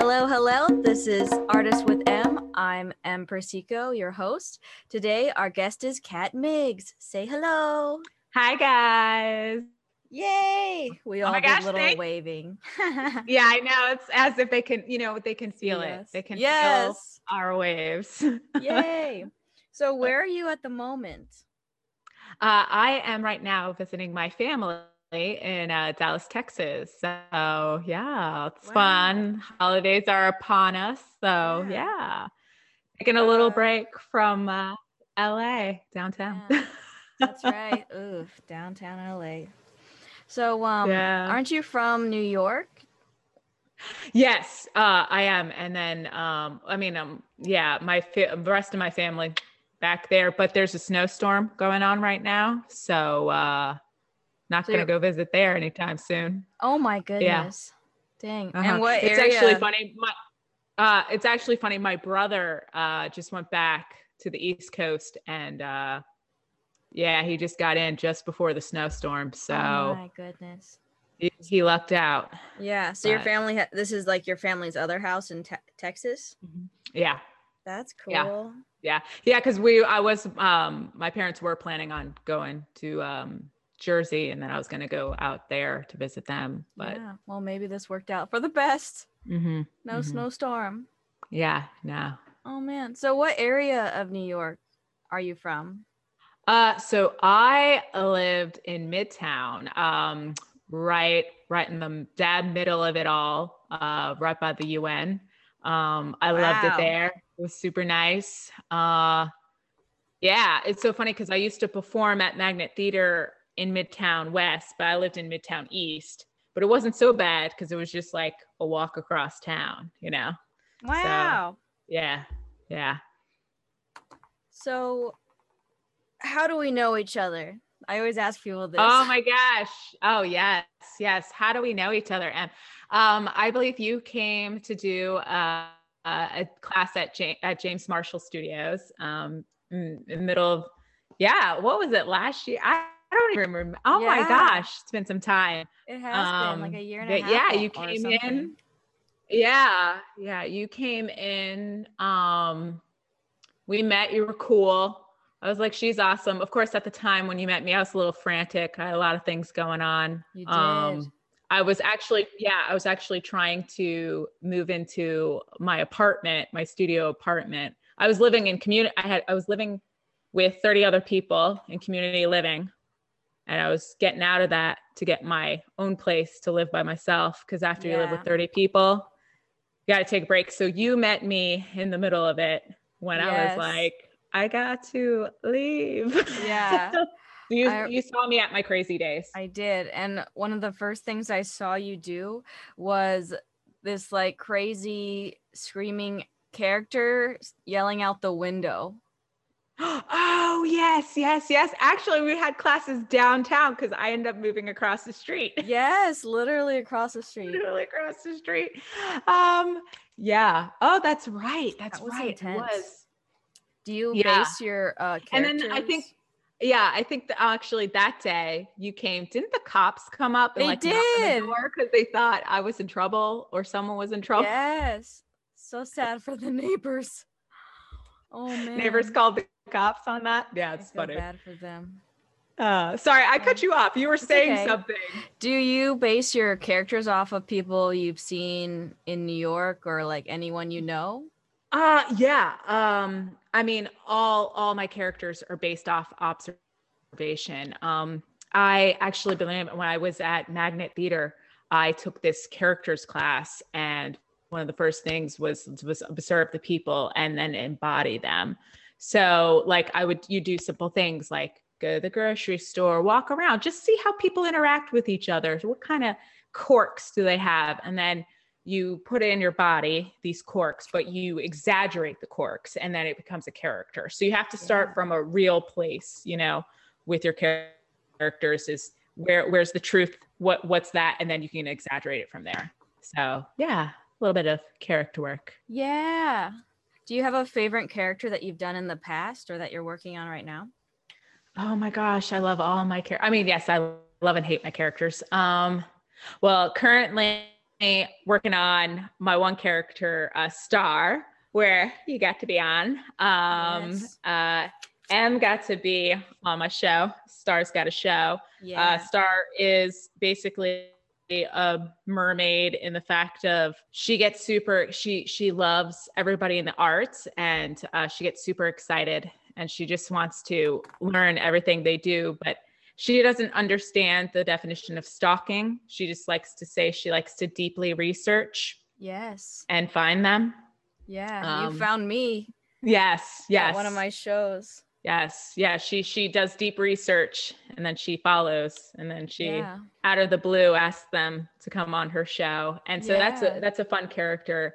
Hello, hello. This is Artist with M. I'm M. Persico, your host. Today, our guest is Kat Miggs. Say hello. Hi, guys. Yay! We Oh all did gosh, little thank- waving. Yeah, I know. It's as if they can, you know, they can feel Yes. it. They can Yes. feel our waves. Yay! So, where are you at the moment? Uh, I am right now visiting my family in uh, Dallas, Texas. So yeah, it's Wow. fun. Holidays are upon us. So Yeah. yeah, taking a little Uh, break from uh, LA downtown. Yeah. That's right. Oof, downtown LA. So, um, Yeah. aren't you from New York? Yes, uh, I am. And then, um, I mean, um, yeah, my fa- the rest of my family back there, but there's a snowstorm going on right now, so uh, not So gonna go visit there anytime soon. Oh my goodness. Yeah. Dang. Uh-huh. And what it's area? actually funny. My, uh, it's actually funny. My brother uh, just went back to the East Coast, and uh, yeah, he just got in just before the snowstorm, so Oh my goodness. he, he lucked out. Yeah. So your family, ha- this is like your family's other house in te- Texas. Yeah. That's cool. Yeah. Yeah, yeah, because we, I was, um, my parents were planning on going to um, Jersey, and then I was going to go out there to visit them. But yeah. Well, maybe this worked out for the best. Mhm, No Mhm. snowstorm. yeah, no. Oh man. So what area of New York are you from? Uh, so I lived in Midtown, um, right, right in the dead middle of it all, uh, right by the UN. Um, I loved it there. It was super nice. Uh, yeah, it's so funny because I used to perform at Magnet Theater in Midtown West, but I lived in Midtown East. But it wasn't so bad because it was just like a walk across town, you know? Wow. Yeah, yeah. So, how do we know each other? I always ask people this. Oh my gosh. Oh yes, yes. How do we know each other? And um, I believe you came to do uh, uh, a class at, Ja- at James Marshall Studios um, in in the middle of yeah. What was it last year? I, I don't even remember. Oh my gosh, it's been some time. It has been like um, a year and a half. yeah, you came in. Yeah, yeah. You came in. Um, we met. You were cool. I was like, she's awesome. Of course, at the time when you met me, I was a little frantic. I had a lot of things going on. You did. Um, I was actually, yeah, I was actually trying to move into my apartment, my studio apartment. I was living in community. I had, I was living with 30 other people in community living. And I was getting out of that to get my own place to live by myself. Cause after you live with 30 people, you got to take a break. So you met me in the middle of it when I was like, I got to leave. Yeah. you, I- you saw me at my crazy days. I did. And one of the first things I saw you do was this like crazy screaming character yelling out the window. Oh yes, yes, yes. Actually, we had classes downtown because I ended up moving across the street. Yes, literally across the street. Literally across the street. Um, yeah. Oh, that's right. That's That was right. intense. It was. Do you Yeah. base your uh And then I think, yeah, I think that actually that day you came. Didn't the cops come up and They like did. the because they thought I was in trouble or someone was in trouble? Yes. So sad for the neighbors. Oh man. Neighbors called the cops on that. Yeah, it's funny. bad for them. Uh, sorry, I cut you off. You were saying okay. something. Do you base your characters off of people you've seen in New York or like anyone you know? Uh yeah. Um I mean all all my characters are based off observation. Um I actually believe when I was at Magnet Theater, I took this characters class and one of the first things was was observe the people and then embody them. So like I would you do simple things like go to the grocery store, walk around, just see how people interact with each other. What kind of quirks do they have? And then you put in your body these quirks, but you exaggerate the quirks and then it becomes a character. So you have to start from a real place, you know, with your characters is where where's the truth? What what's that? And then you can exaggerate it from there. So yeah, little bit of character work. Yeah. Do you have a favorite character that you've done in the past or that you're working on right now? Oh my gosh, I love all my characters. I mean, yes, I love and hate my characters. Um, well, currently working on my one character, uh, Star, where you got to be on. Um, Yes. uh, M got to be on my show. Star's got a show. Yeah. Uh, Star is basically a mermaid in the fact of she gets super she she loves everybody in the arts and uh, she gets super excited and she just wants to learn everything they do but she doesn't understand the definition of stalking she just likes to say she likes to deeply research yes. and find them Yeah. Um, you found me yes yes one of my shows. Yes yeah she she does deep research and then she follows and then she yeah. out of the blue asks them to come on her show and so that's a that's a fun character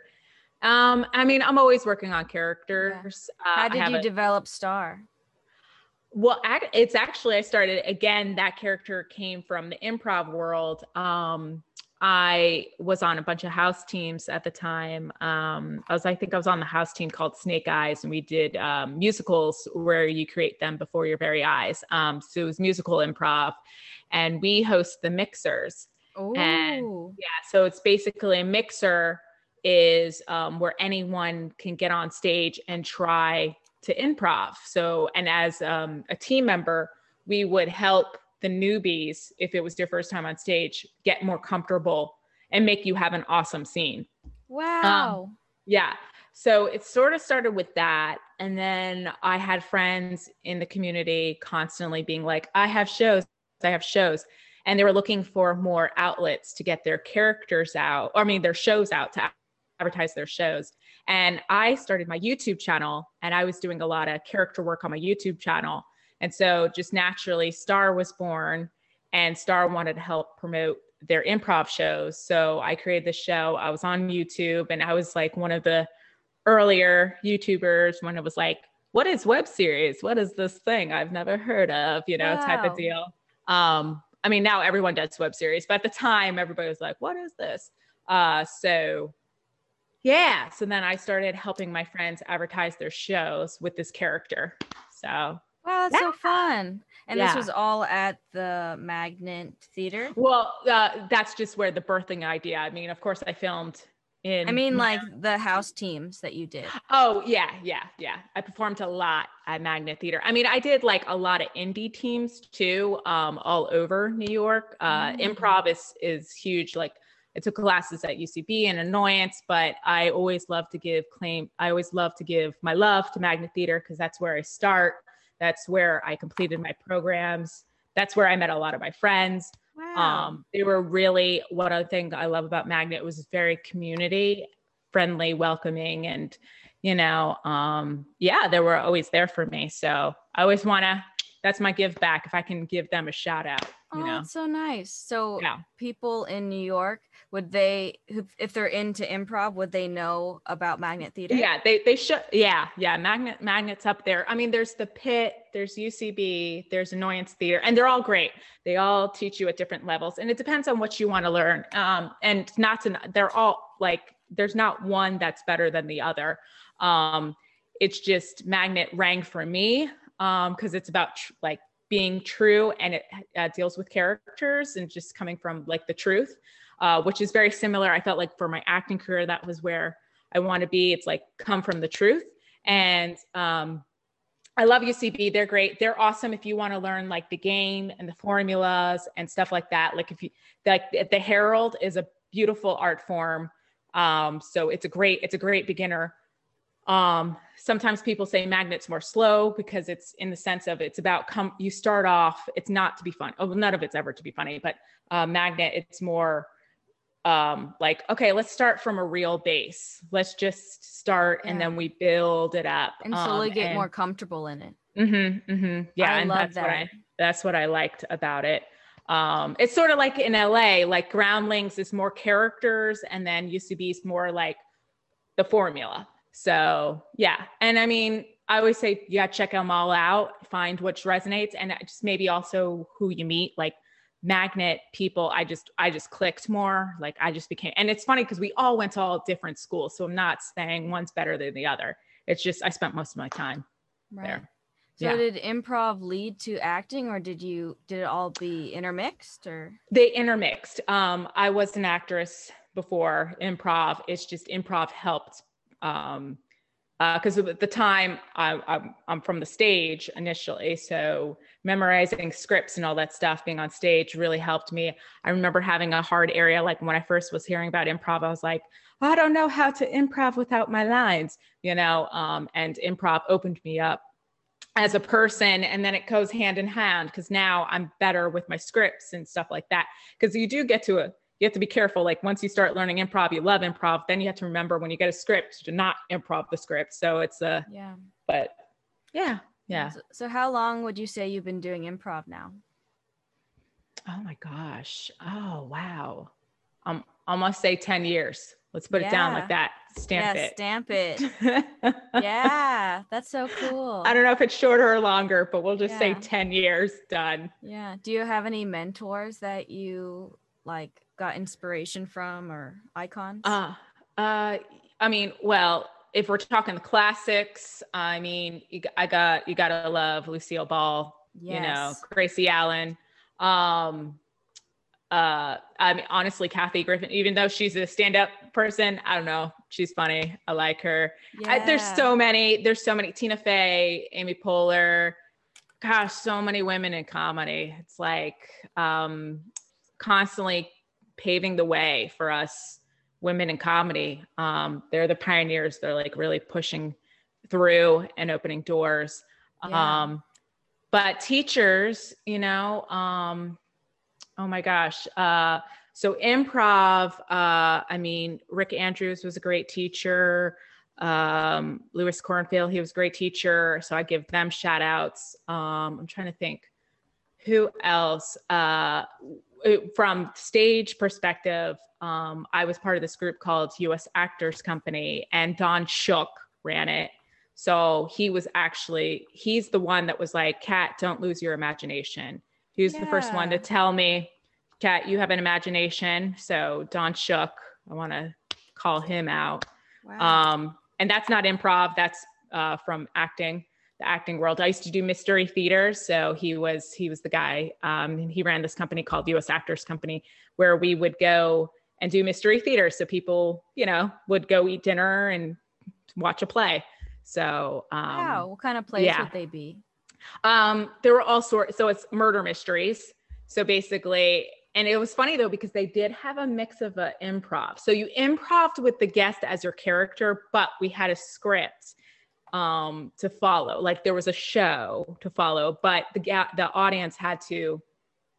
um i mean i'm always working on characters uh, How did have you a- develop Star? well it's actually i started again that character came from the improv world um i was on a bunch of house teams at the time um i was i think i was on the house team called snake eyes and we did um, musicals where you create them before your very eyes um so it was musical improv and we host the mixers Oh. yeah, so it's basically a mixer is um, where anyone can get on stage and try to improv. So, and as um, a team member, we would help the newbies, if it was their first time on stage, get more comfortable and make you have an awesome scene. wow. Um, yeah. So it sort of started with that. And then I had friends in the community constantly being like, I have shows, I have shows. And they were looking for more outlets to get their characters out, or I mean, their shows out to advertise their shows. And I started my YouTube channel and I was doing a lot of character work on my YouTube channel. And so just naturally, Star was born and Star wanted to help promote their improv shows. So I created the show. I was on YouTube and I was like one of the earlier YouTubers when it was like, what is web series? What is this thing I've never heard of? You know, type of deal. Um, I mean, now everyone does web series, but at the time, everybody was like, what is this? Uh, so yeah. So then I started helping my friends advertise their shows with this character. So Wow, that's so fun. And this was all at the Magnet Theater. Well, uh, that's just where the birthing idea. I mean, of course, I filmed in. I mean, like the house teams that you did. Oh yeah, yeah, yeah. I performed a lot at Magnet Theater. I mean, I did like a lot of indie teams too, um, all over New York. Uh, Mm. Improv is is huge. Like, I took classes at UCB and Annoyance, but I always love to give claim. I always love to give my love to Magnet Theater because that's where I start. That's where I completed my programs. That's where I met a lot of my friends. Wow. Um, they were really what I think I love about Magnet was very community friendly, welcoming, and you know, um, yeah, they were always there for me. So I always want to. That's my give back if I can give them a shout out. Oh, know, that's so nice. So yeah. people in New York, would they, if- they're into improv, would they know about Magnet Theater? Yeah, they they should. Yeah, yeah. Magnet magnets up there. I mean, there's the Pit, there's UCB, there's Annoyance Theater, and they're all great. They all teach you at different levels, and it depends on what you want to learn. Um, and not to they're all like there's not one that's better than the other. Um, it's just Magnet rang for me um because it's about tr- like being true and it uh, deals with characters and just coming from like the truth uh, which is very similar i felt like for my acting career that was where I want to be. It's like come from the truth. And um, I love UCB. They're great. They're awesome if you want to learn like the game and the formulas and stuff like that. Like if you like the Herald is a beautiful art form. Um, so it's a great, it's a great beginner. Um, sometimes people say magnets more slow because it's in the sense of it's about come you start off, it's not to be fun. Oh, none of it's ever to be funny, but uh, magnet, it's more um like okay let's start from a real base let's just start and then we build it up And slowly um, get and- more comfortable in it. Mm-hmm, mm-hmm. Yeah, I and love that's what I that. that's what I liked about it. Um, it's sort of like in LA, like Groundlings is more characters, and then UCB is more like the formula. So yeah, and I mean, I always say to check them all out, find which resonates, and just maybe also who you meet, like magnet people. I just I just clicked more, like I just became, and it's funny because we all went to all different schools, so I'm not saying one's better than the other. It's just I spent most of my time Right. there. So Yeah. did improv lead to acting or did you did it all be intermixed or they intermixed um i was an actress before improv. It's just improv helped um, because uh, at the time I, I'm, I'm from the stage initially so memorizing scripts and all that stuff being on stage really helped me. I remember having a hard area like when i first was hearing about improv i was like i don't know how to improv without my lines you know um, and improv opened me up as a person and then it goes hand in hand because now i'm better with my scripts and stuff like that. Because you do get to a you have to be careful. Like once you start learning improv, you love improv. Then you have to remember when you get a script to not improv the script. So it's a yeah. But yeah, yeah. So, so how long would you say you've been doing improv now? Oh my gosh. Oh wow. Um, almost say ten years. Let's put yeah. it down like that. Stamp yeah, it. Stamp it. yeah, that's so cool. I don't know if it's shorter or longer, but we'll just yeah. say 10 years done. Yeah. Do you have any mentors that you like got inspiration from or icons? Uh, uh, I mean, well, if we're talking the classics, I mean, you, I got you gotta love Lucille Ball, yes. you know, Gracie Allen. Um, uh, I mean, honestly, Kathy Griffin, even though she's a stand-up person, I don't know, she's funny. I like her. Yeah. I, there's so many. There's so many. Tina Fey, Amy Poehler. Gosh, so many women in comedy. It's like um, constantly paving the way for us women in comedy. Um, they're the pioneers. They're like really pushing through and opening doors. Yeah. Um, but teachers, you know, um, oh my gosh. Uh, so improv, uh, I mean, Rick Andrews was a great teacher. Um, Lewis Cornfield, he was a great teacher. So I give them shout outs. Um, I'm trying to think who else. Uh, from stage perspective, um, I was part of this group called U.S. Actors Company, and Don Shook ran it. So he was actually he's the one that was like, "Kat, don't lose your imagination." He was yeah. the first one to tell me, "Kat, you have an imagination." So Don Shook, I want to call him out. Wow. Um, and that's not improv; that's uh, from acting the acting world. I used to do mystery theater, so he was he was the guy. Um, he ran this company called U.S. Actors Company, where we would go and do mystery theater. So people, you know, would go eat dinner and watch a play. So um, wow, what kind of plays yeah. would they be? Um, there were all sorts. So it's murder mysteries. So basically, and it was funny though because they did have a mix of a improv. So you improved with the guest as your character, but we had a script um, to follow. Like there was a show to follow, but the the audience had to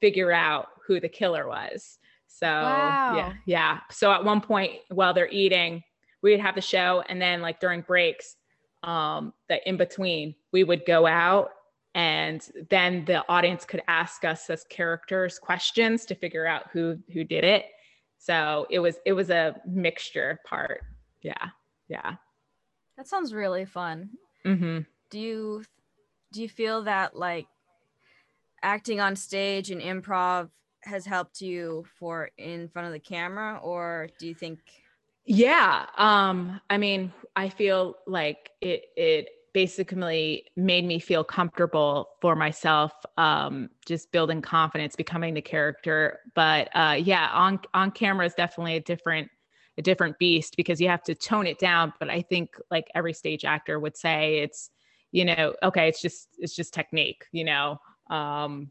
figure out who the killer was. So wow. yeah, yeah. So at one point while they're eating, we'd have the show, and then like during breaks, um, the in between, we would go out, and then the audience could ask us as characters questions to figure out who who did it. So it was it was a mixture part. Yeah, yeah. That sounds really fun. Mm-hmm. Do you do you feel that like acting on stage and improv has helped you for in front of the camera, or do you think? Yeah, um, I mean, I feel like it it basically made me feel comfortable for myself um, just building confidence becoming the character but uh, yeah on on camera is definitely a different a different beast because you have to tone it down. But i think like every stage actor would say it's you know okay it's just it's just technique you know? Um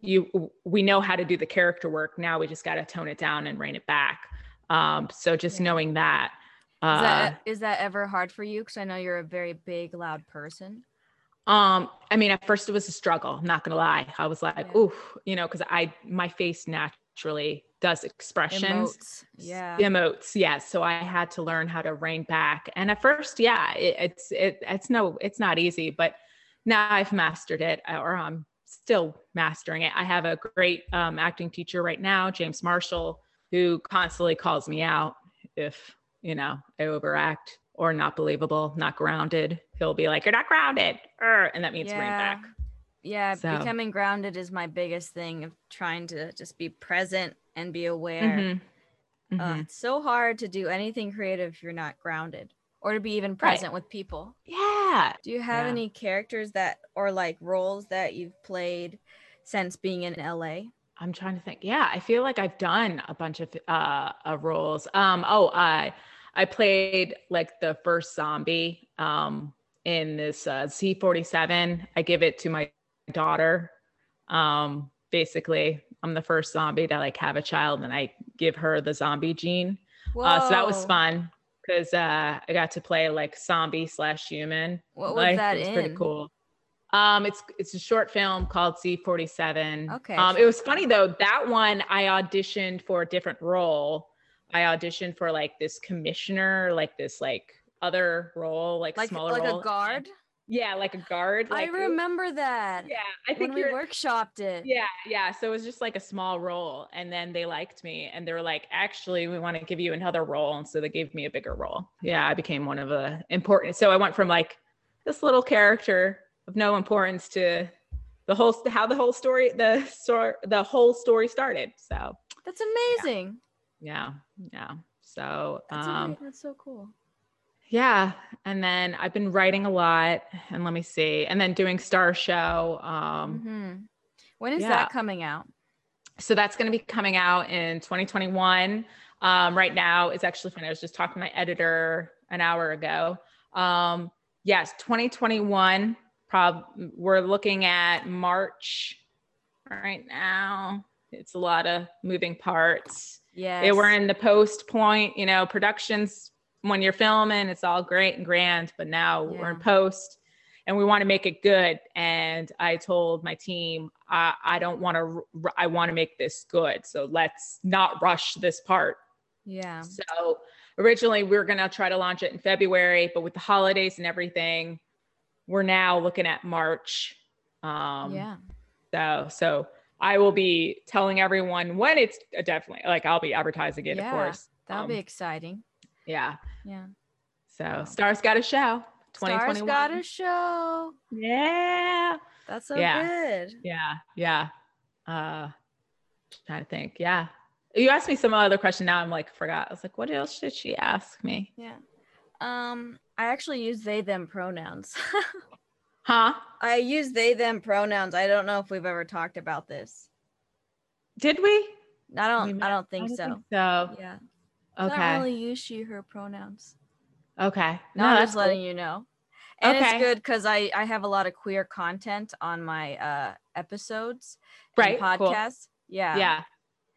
you we know how to do the character work. Now we just got to tone it down and rein it back. Um so just yeah. knowing that uh, is that uh, that ever hard for you? Because i know you're a very big loud person. Um i mean at first it was a struggle i'm not gonna lie. I was like yeah. ooh you know because i my face naturally does expressions. Emotes. yeah. Emotes yeah. So i had to learn how to rein back. And at first yeah it, it's it, it's no it's not easy but now i've mastered it uh, or i'm still mastering it. I have a great um, acting teacher right now james marshall who constantly calls me out if you know i overact or not believable not grounded. He'll be like you're not grounded and that means yeah. rein back yeah so. becoming grounded is my biggest thing of trying to just be present and be aware. Mm-hmm. Uh, mm-hmm. Uh, it's so hard to do anything creative if you're not grounded or to be even present right. with people. Yeah. Do you have yeah. any characters that or like roles that you've played since being in LA? I'm trying to think. Yeah, I feel like I've done a bunch of uh, uh roles. Um, oh, I I played like the first zombie um in this uh, Z47. I give it to my daughter. Um, basically, I'm the first zombie to like have a child, and I give her the zombie gene. Uh, so that was fun because uh, I got to play like zombie slash human. What was like, that? It was in? pretty cool. Um, it's it's a short film called Z47. Okay. Um, it was funny though. That one I auditioned for a different role. I auditioned for like this commissioner, like this like other role, like, like smaller like role. a guard. Yeah, like a guard. Like, I remember that. Yeah, I think when we workshopped it. Yeah, yeah. So it was just like a small role, and then they liked me, and they were like, "Actually, we want to give you another role," and so they gave me a bigger role. Yeah, I became one of the important. So I went from like this little character of no importance to the whole how the whole story the story the whole story started. So that's amazing. Yeah, yeah. yeah. So that's, um, that's so cool yeah and then i've been writing a lot and let me see and then doing star show um mm-hmm. when is yeah. that coming out? So that's going to be coming out in 2021 um right now it's actually funny i was just talking to my editor an hour ago. Um yes 2021 prob we're looking at march right now. It's a lot of moving parts. Yeah we're in the post point you know productions when you're filming, it's all great and grand, but now yeah. we're in post and we want to make it good. And I told my team, I, I don't want to, I want to make this good. So let's not rush this part. Yeah. So originally we were going to try to launch it in February, but with the holidays and everything, we're now looking at March. Um, yeah. So, so I will be telling everyone when it's definitely like I'll be advertising it, yeah, of course. That'll um, be exciting. Yeah. Yeah. So Stars got a show. 2021. Stars got a show. Yeah. That's so yeah. good. Yeah. Yeah. Uh trying to think. Yeah. You asked me some other question. Now I'm like forgot. I was like, what else did she ask me? Yeah. Um, I actually use they them pronouns. huh? I use they them pronouns. I don't know if we've ever talked about this. Did we? I don't I don't think I so. Think so. Yeah. Okay. I don't really use she, her pronouns. Okay. No, I'm just letting you know. And okay. it's good because I, I have a lot of queer content on my uh episodes. Right. Podcasts. Cool. Yeah. Yeah.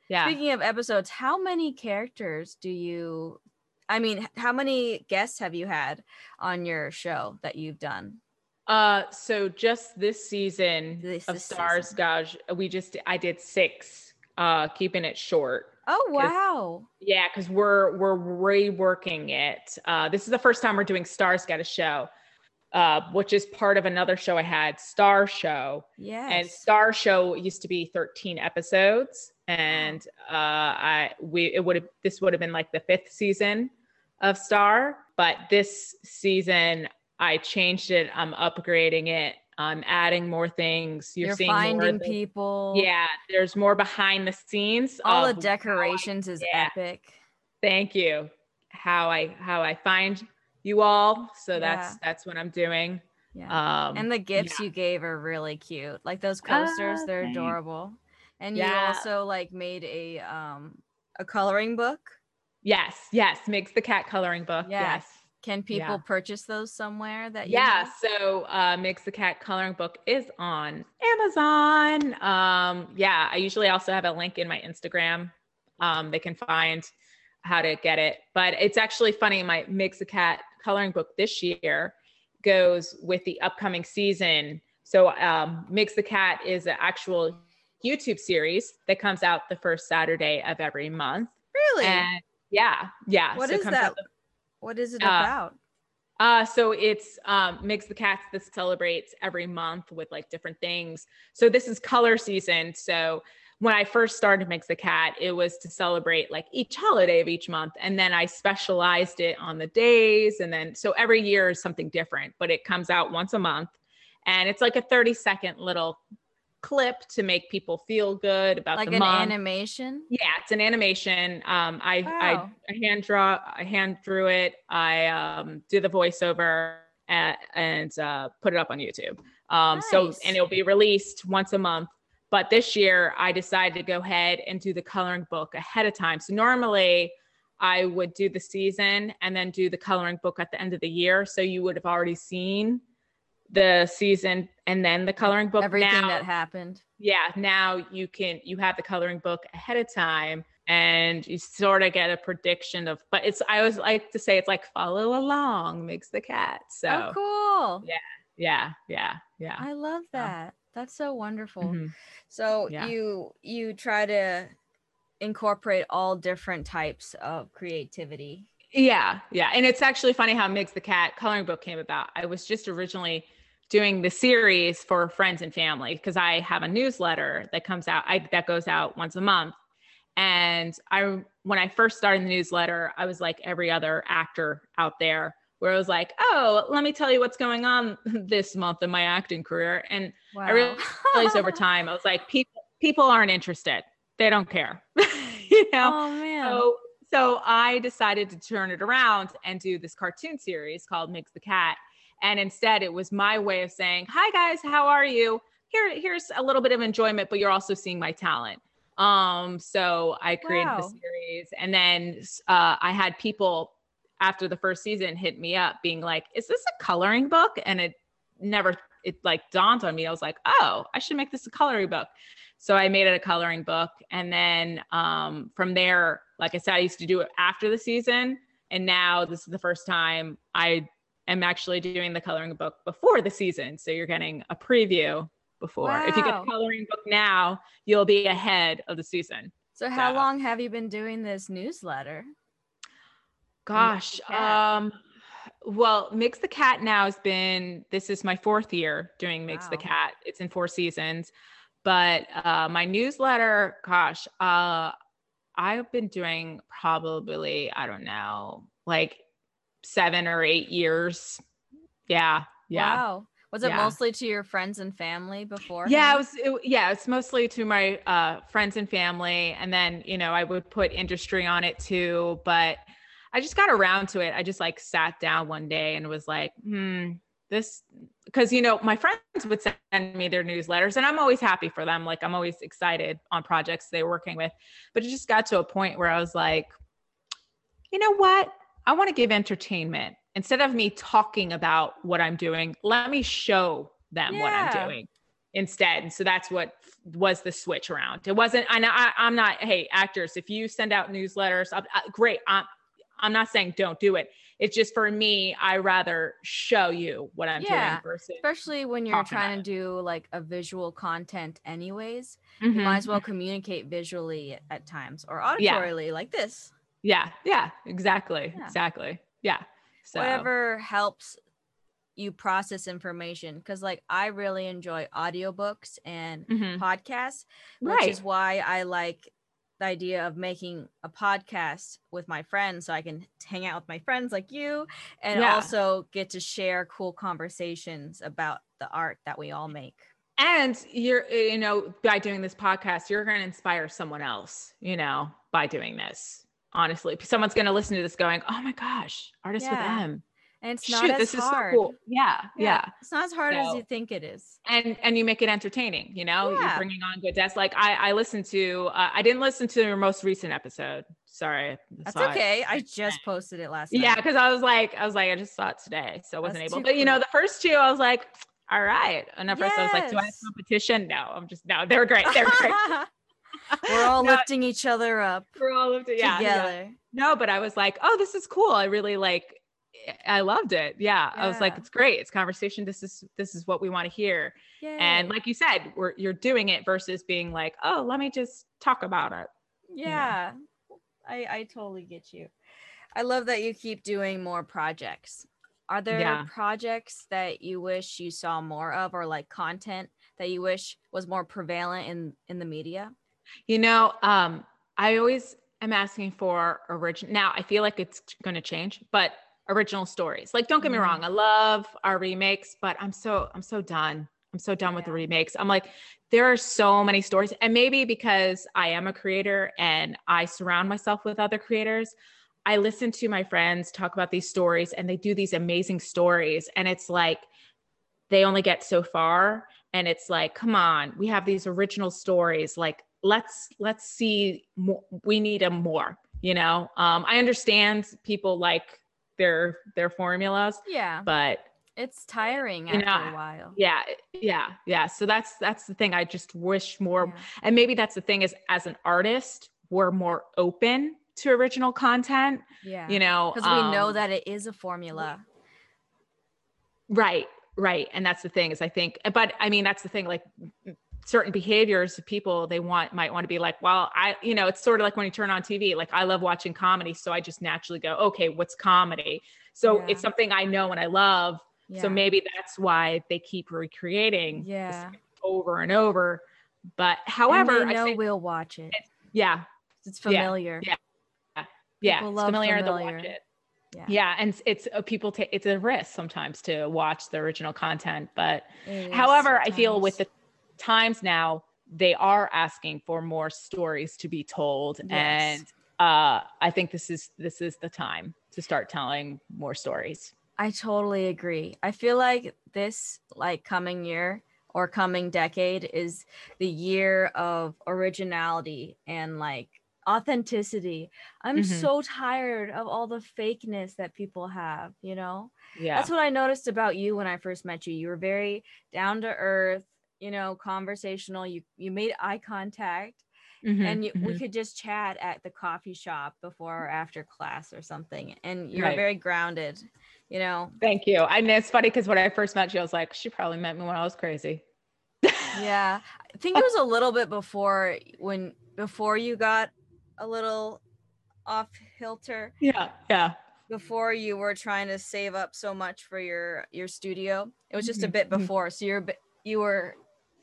Yeah. Speaking of episodes, how many characters do you I mean, how many guests have you had on your show that you've done? Uh so just this season this, of this Stars season. Gauge, we just I did six, uh, keeping it short. Oh wow! Yeah, because we're we're reworking it. Uh, this is the first time we're doing Stars Got a Show, uh, which is part of another show I had, Star Show. Yeah. And Star Show used to be 13 episodes, and uh, I we it would have this would have been like the fifth season of Star, but this season I changed it. I'm upgrading it um, adding more things. You're, You're seeing finding people. Yeah, there's more behind the scenes. All the decorations I, is yeah. epic. Thank you. How I how I find you all. So yeah. that's that's what I'm doing. Yeah. Um, and the gifts yeah. you gave are really cute. Like those coasters, uh, they're thanks. adorable. And you also like made a um a coloring book. Yes, yes, Migs the Cat coloring book. Yes. yes. Can people yeah. purchase those somewhere that Yeah, so uh Migs the Cat coloring book is on Amazon. Um yeah, I usually also have a link in my Instagram. Um they can find how to get it. But it's actually funny my Migs the Cat coloring book this year goes with the upcoming season. So um Migs the Cat is an actual YouTube series that comes out the first Saturday of every month. Really? And yeah, yeah. What so is that? What is it uh, about? Uh, so it's um, Migs the Cats that celebrates every month with like different things. So this is color season. So when I first started Migs the Cat, it was to celebrate like each holiday of each month. And then I specialized it on the days. And then so every year is something different, but it comes out once a month. And it's like a 30 second little clip to make people feel good about like the an month. animation yeah it's an animation um I, wow. I, I hand draw i hand drew it i um do the voiceover and, and uh put it up on youtube um nice. so and it'll be released once a month but this year I decided to go ahead and do the coloring book ahead of time. So normally I would do the season and then do the coloring book at the end of the year. So you would have already seen the season and then the coloring book. Everything now, that happened. Yeah. Now you can, you have the coloring book ahead of time and you sort of get a prediction of, but it's, I always like to say it's like follow along Migs the Cat. So oh, cool. Yeah. Yeah. Yeah. Yeah. I love that. That's so wonderful. Mm-hmm. So yeah. you, you try to incorporate all different types of creativity. Yeah, yeah. And it's actually funny how Migs the Cat coloring book came about. I was just originally doing the series for friends and family because I have a newsletter that comes out I, that goes out once a month. And I when I first started the newsletter, I was like every other actor out there where I was like, "Oh, let me tell you what's going on this month in my acting career." And wow. I realized over time, I was like, "People people aren't interested they don't care. you know? Oh man. So so I decided to turn it around and do this cartoon series called Migs the Cat. And instead it was my way of saying, Hi guys, how are you? Here, here's a little bit of enjoyment, but you're also seeing my talent. Um, so I created wow. the series and then uh, I had people after the first season hit me up being like, is this a coloring book? And it never it like dawned on me. I was like, oh, I should make this a coloring book. So I made it a coloring book. And then um, from there, like I said, I used to do it after the season. And now this is the first time I am actually doing the coloring book before the season. So you're getting a preview before. Wow. If you get the coloring book now, you'll be ahead of the season. So how so. long have you been doing this newsletter? Gosh, um well, Migs the Cat now has been this is my fourth year doing Migs wow. the Cat. It's in four seasons. But uh, my newsletter, gosh, uh, I've been doing probably, I don't know, like seven or eight years. Yeah. Yeah. Wow. Was it yeah. mostly to your friends and family before? Yeah, it was. It, yeah, it's mostly to my uh, friends and family, and then you know I would put industry on it too. But I just got around to it. I just like sat down one day and was like, hmm, this because you know my friends would send me their newsletters and i'm always happy for them like i'm always excited on projects they're working with but it just got to a point where i was like you know what i want to give entertainment instead of me talking about what i'm doing let me show them yeah. what i'm doing instead so that's what was the switch around it wasn't i know I, am not hey actors if you send out newsletters uh, great I'm, I'm not saying don't do it it's just for me, I rather show you what I'm yeah, doing versus especially when you're trying to do like a visual content anyways. Mm-hmm. You might as well communicate visually at times or auditorily yeah. like this. Yeah, yeah, exactly. Yeah. Exactly. Yeah. So whatever helps you process information because like i really enjoy audiobooks and mm-hmm. podcasts which right. is why i like the idea of making a podcast with my friends so I can hang out with my friends like you and yeah. also get to share cool conversations about the art that we all make. And you're, you know, by doing this podcast, you're going to inspire someone else, you know, by doing this. Honestly, someone's going to listen to this going, oh my gosh, artist yeah. with M and it's not Shoot, as this hard. Is so cool. yeah, yeah, yeah, It's not as hard so, as you think it is. And and you make it entertaining. You know, yeah. you're bringing on good guests. Like I I listened to. Uh, I didn't listen to your most recent episode. Sorry. That's okay. It. I just posted it last. Yeah, because I was like, I was like, I just saw it today, so I wasn't That's able. But you know, the first two, I was like, all right. And at first. I was like, do I have competition? No, I'm just no. They're great. They're great. We're all no, lifting each other up. We're all lifting yeah, together. Yeah. No, but I was like, oh, this is cool. I really like I loved it. Yeah. yeah. I was like, it's great. It's conversation. This is this is what we want to hear. Yay. And like you said, we're you're doing it versus being like, oh, let me just talk about it. Yeah. You know? I I totally get you. I love that you keep doing more projects. Are there yeah. projects that you wish you saw more of or like content that you wish was more prevalent in in the media? You know, um I always am asking for original. Now, I feel like it's going to change, but original stories. Like, don't get me mm-hmm. wrong, I love our remakes, but I'm so I'm so done. I'm so done with the remakes. I'm like, there are so many stories, and maybe because I am a creator and I surround myself with other creators. I listen to my friends talk about these stories and they do these amazing stories. And it's like they only get so far. and it's like come on we have these original stories like let's let's see more we need a more you know? Um i understand people like their their formulas yeah. but it's tiring after know, a while. yeah yeah yeah. So that's that's the thing. I just wish more yeah. and maybe that's the thing is as an artist we're more open to original content yeah. you know because um, we know um, that it is a formula. Right right. And that's the thing is i think but i mean that's the thing like certain behaviors of people they want might want to be like well i you know it's sort of like when you turn on tv like i love watching comedy so i just naturally go okay what's comedy so yeah. it's something i know and i love yeah. so maybe that's why they keep recreating yeah over and over but however i know I we'll watch it yeah it's familiar yeah yeah, yeah. it's familiar, familiar. they'll watch it yeah. yeah and it's uh, people take it's a risk sometimes to watch the original content but however sometimes. i feel with the times now they are asking for more stories to be told. Yes. and uh, i think this is this is the time to start telling more stories. I totally agree. I feel like this like coming year or coming decade is the year of originality and like authenticity. I'm mm-hmm. so tired of all the fakeness that people have you know? Yeah. That's what i noticed about you when i first met you. You were very down to earth you know, conversational. You you made eye contact. Mm-hmm, and you, mm-hmm. we could just chat at the coffee shop before or after class or something and you're right. very grounded you know thank you i mean it's funny because when i first met you i was like she probably met me when i was crazy yeah i think it was a little bit before when before you got a little off hilter yeah yeah before you were trying to save up so much for your your studio it was just mm-hmm. a bit mm-hmm. before so you're you were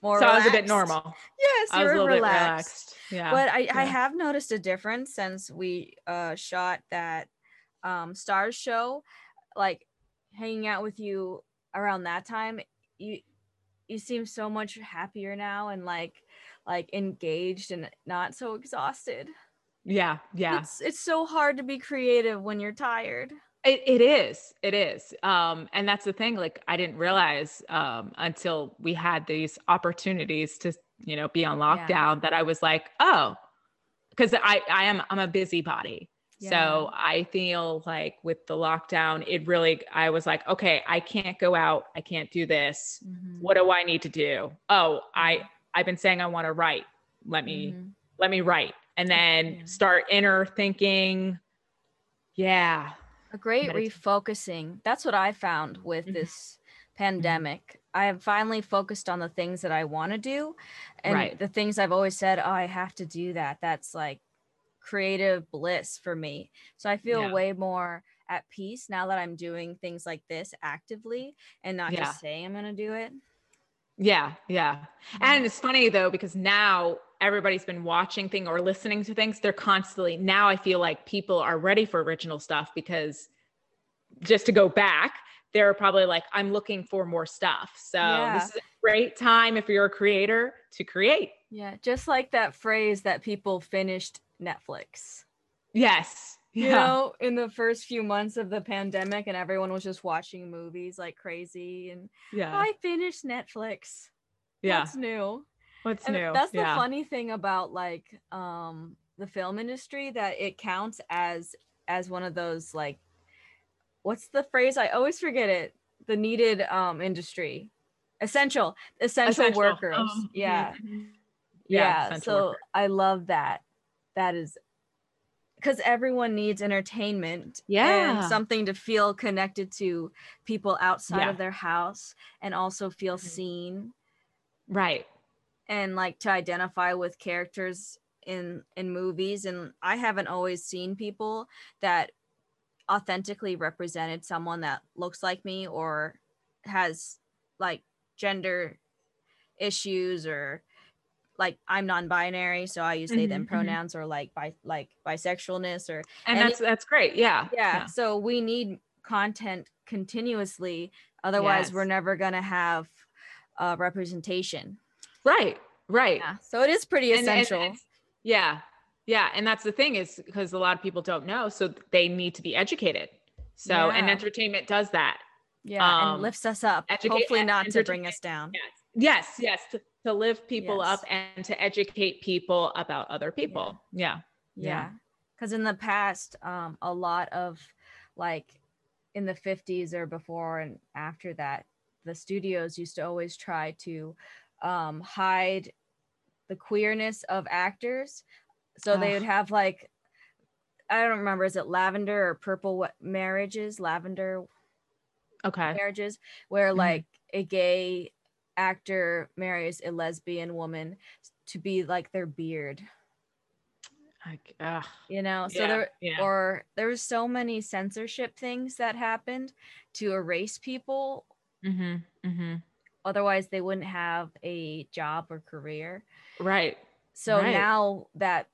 more so relaxed. I was a bit normal. Yes, you were relaxed. relaxed. Yeah. But I, yeah. I have noticed a difference since we uh shot that um stars show. Like hanging out with you around that time, you you seem so much happier now and like like engaged and not so exhausted. Yeah, yeah. It's it's so hard to be creative when you're tired. It, it is. It is. Um, and that's the thing. Like I didn't realize um, until we had these opportunities to, you know, be on lockdown yeah. that I was like, oh, because I I am I'm a busybody. Yeah. So I feel like with the lockdown, it really I was like, okay, I can't go out. I can't do this. Mm-hmm. What do I need to do? Oh, I I've been saying I want to write. Let me mm-hmm. let me write, and then yeah. start inner thinking. Yeah, a great refocusing. That's what I found with mm-hmm. this mm-hmm. pandemic. I have finally focused on the things that I want to do and right. the things I've always said, oh, I have to do that. That's like creative bliss for me. So I feel yeah. way more at peace now that I'm doing things like this actively and not yeah. just saying I'm going to do it. Yeah, yeah. And it's funny though because now everybody's been watching thing or listening to things they're constantly now i feel like people are ready for original stuff because just to go back they're probably like i'm looking for more stuff. So yeah. this is a great time if you're a creator to create. Yeah just like that phrase that people finished netflix. Yes. Yeah. you know in the first few months of the pandemic and everyone was just watching movies like crazy and yeah. I finished netflix. Yeah. That's new What's and new? That's the yeah. funny thing about like um the film industry that it counts as as one of those like what's the phrase? I always forget it. The needed um industry. Essential. Essential, essential. workers. Um, yeah. Mm-hmm. Yeah. yeah. So worker. I love that. That is because everyone needs entertainment yeah and something to feel connected to people outside yeah. of their house and also feel mm-hmm. seen right and like to identify with characters in in movies and i haven't always seen people that authentically represented someone that looks like me or has like gender issues or like I'm non-binary, so I use they them mm-hmm, mm-hmm. pronouns or like by like bisexualness or and that's that's great. Yeah. yeah. Yeah. So we need content continuously. Otherwise, yes. we're never gonna have uh, representation. Right. Right. Yeah. So it is pretty essential. And, and yeah. Yeah. And that's the thing is because a lot of people don't know. So they need to be educated. So, yeah. and entertainment does that. Yeah. Um, and lifts us up. Educate, Hopefully not to bring us down. Yes. yes yes to, to lift people yes. up and to educate people about other people yeah yeah because yeah. in the past um a lot of like in the 50s or before and after that the studios used to always try to um, hide the queerness of actors so they would have like i don't remember is it lavender or purple what marriages lavender okay marriages where mm-hmm. like a gay actor marries a lesbian woman to be like their beard like, uh, you know so yeah, there yeah. or there was so many censorship things that happened to erase people mm-hmm, mm-hmm. Otherwise they wouldn't have a job or career right so right. now that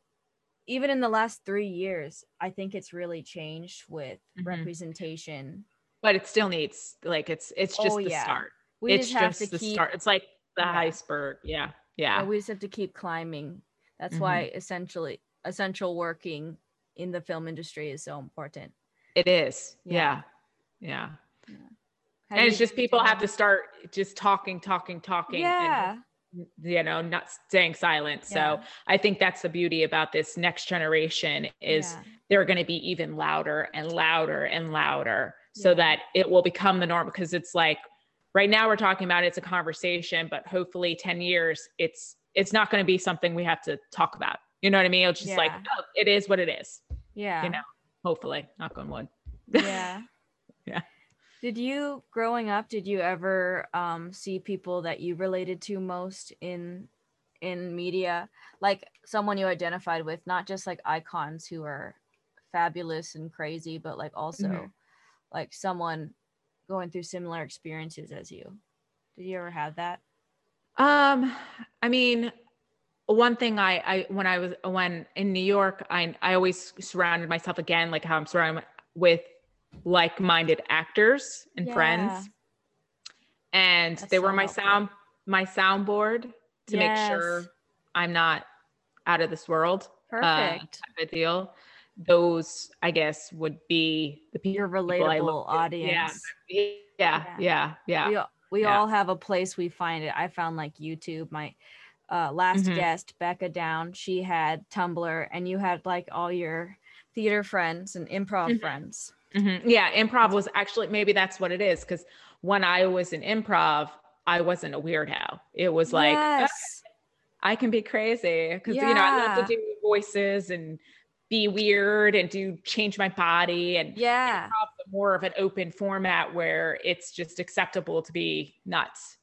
even in the last three years i think it's really changed with mm-hmm. representation but it still needs like it's it's just oh, the yeah. start we it's just, just the keep, start it's like the yeah. iceberg yeah yeah. yeah we just have to keep climbing that's why mm-hmm. essentially essential working in the film industry is so important. It is. Yeah. Yeah. yeah. And it's just people have to start just talking, talking, talking. Yeah. And, you know, not staying silent. Yeah. So I think that's the beauty about this next generation is yeah. they're going to be even louder and louder and louder so that it will become the norm because it's like right now we're talking about it, it's a conversation, but hopefully 10 years it's it's not going to be something we have to talk about you know what I mean? It's just yeah. like, oh, it is what it is. Yeah. You know, hopefully, knock on wood. Yeah. yeah. Did you growing up, did you ever um, see people that you related to most in in media? Like someone you identified with, not just like icons who are fabulous and crazy, but like also mm-hmm. like someone going through similar experiences as you. Did you ever have that? Um, I mean, one thing I, I when I was when in New York, I I always surrounded myself again like how I'm surrounded with like-minded actors and yeah. friends, and That's they so were my helpful. sound my soundboard to yes. make sure I'm not out of this world. Uh, Perfect. Uh, deal. Those I guess would be the people your relatable audience. Yeah. Yeah. Yeah. Yeah. We, we yeah. all have a place we find it. I found like YouTube. My uh, last mm-hmm. guest, Becca Down, she had Tumblr, and you had like all your theater friends and improv mm-hmm. friends. Mm-hmm. Yeah, improv was actually maybe that's what it is because when I was in improv, I wasn't a weirdo. It was like yes. I can be crazy because yeah. you know I love to do voices and be weird and do change my body and yeah more of an open format where it's just acceptable to be nuts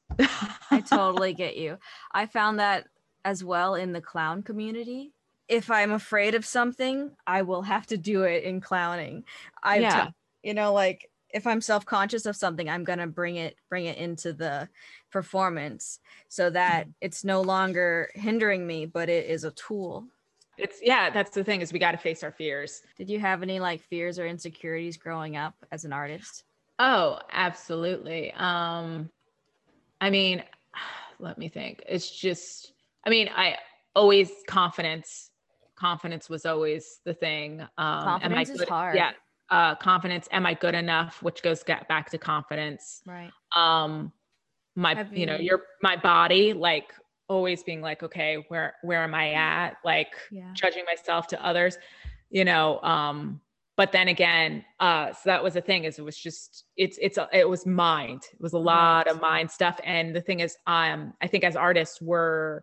I totally get you. I found that as well in the clown community. If I'm afraid of something, I will have to do it in clowning. I, yeah. T- you know, like if I'm self-conscious of something, I'm gonna bring it bring it into the performance so that it's no longer hindering me, but it is a tool. It's yeah, that's the thing is we got to face our fears. Did you have any like fears or insecurities growing up as an artist? Oh, absolutely. Um I mean, let me think. It's just, I mean, I always confidence. Confidence was always the thing. Um, confidence is hard. Yeah. Uh, confidence. Am I good enough? Which goes back to confidence. Right. Um, my, Have you know, your my body, like always being like, okay, where where am I at? Like yeah. judging myself to others. You know, um, but then again uh so that was the thing is it was just it's it's a, it was mind it was a lot of mind stuff and the thing is um i think as artists we're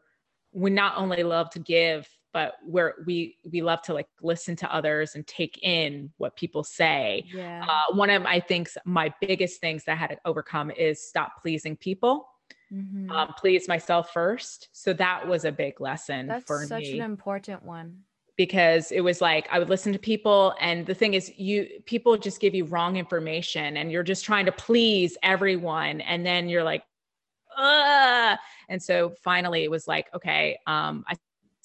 we not only love to give but we're we we love to like listen to others and take in what people say yeah. uh, one of i think my biggest things that i had to overcome is stop pleasing people mm-hmm. um, please myself first so that was a big lesson That's for such an important one because it was like I would listen to people and the thing is you people just give you wrong information and you're just trying to please everyone and then you're like Ugh! and so finally it was like okay um I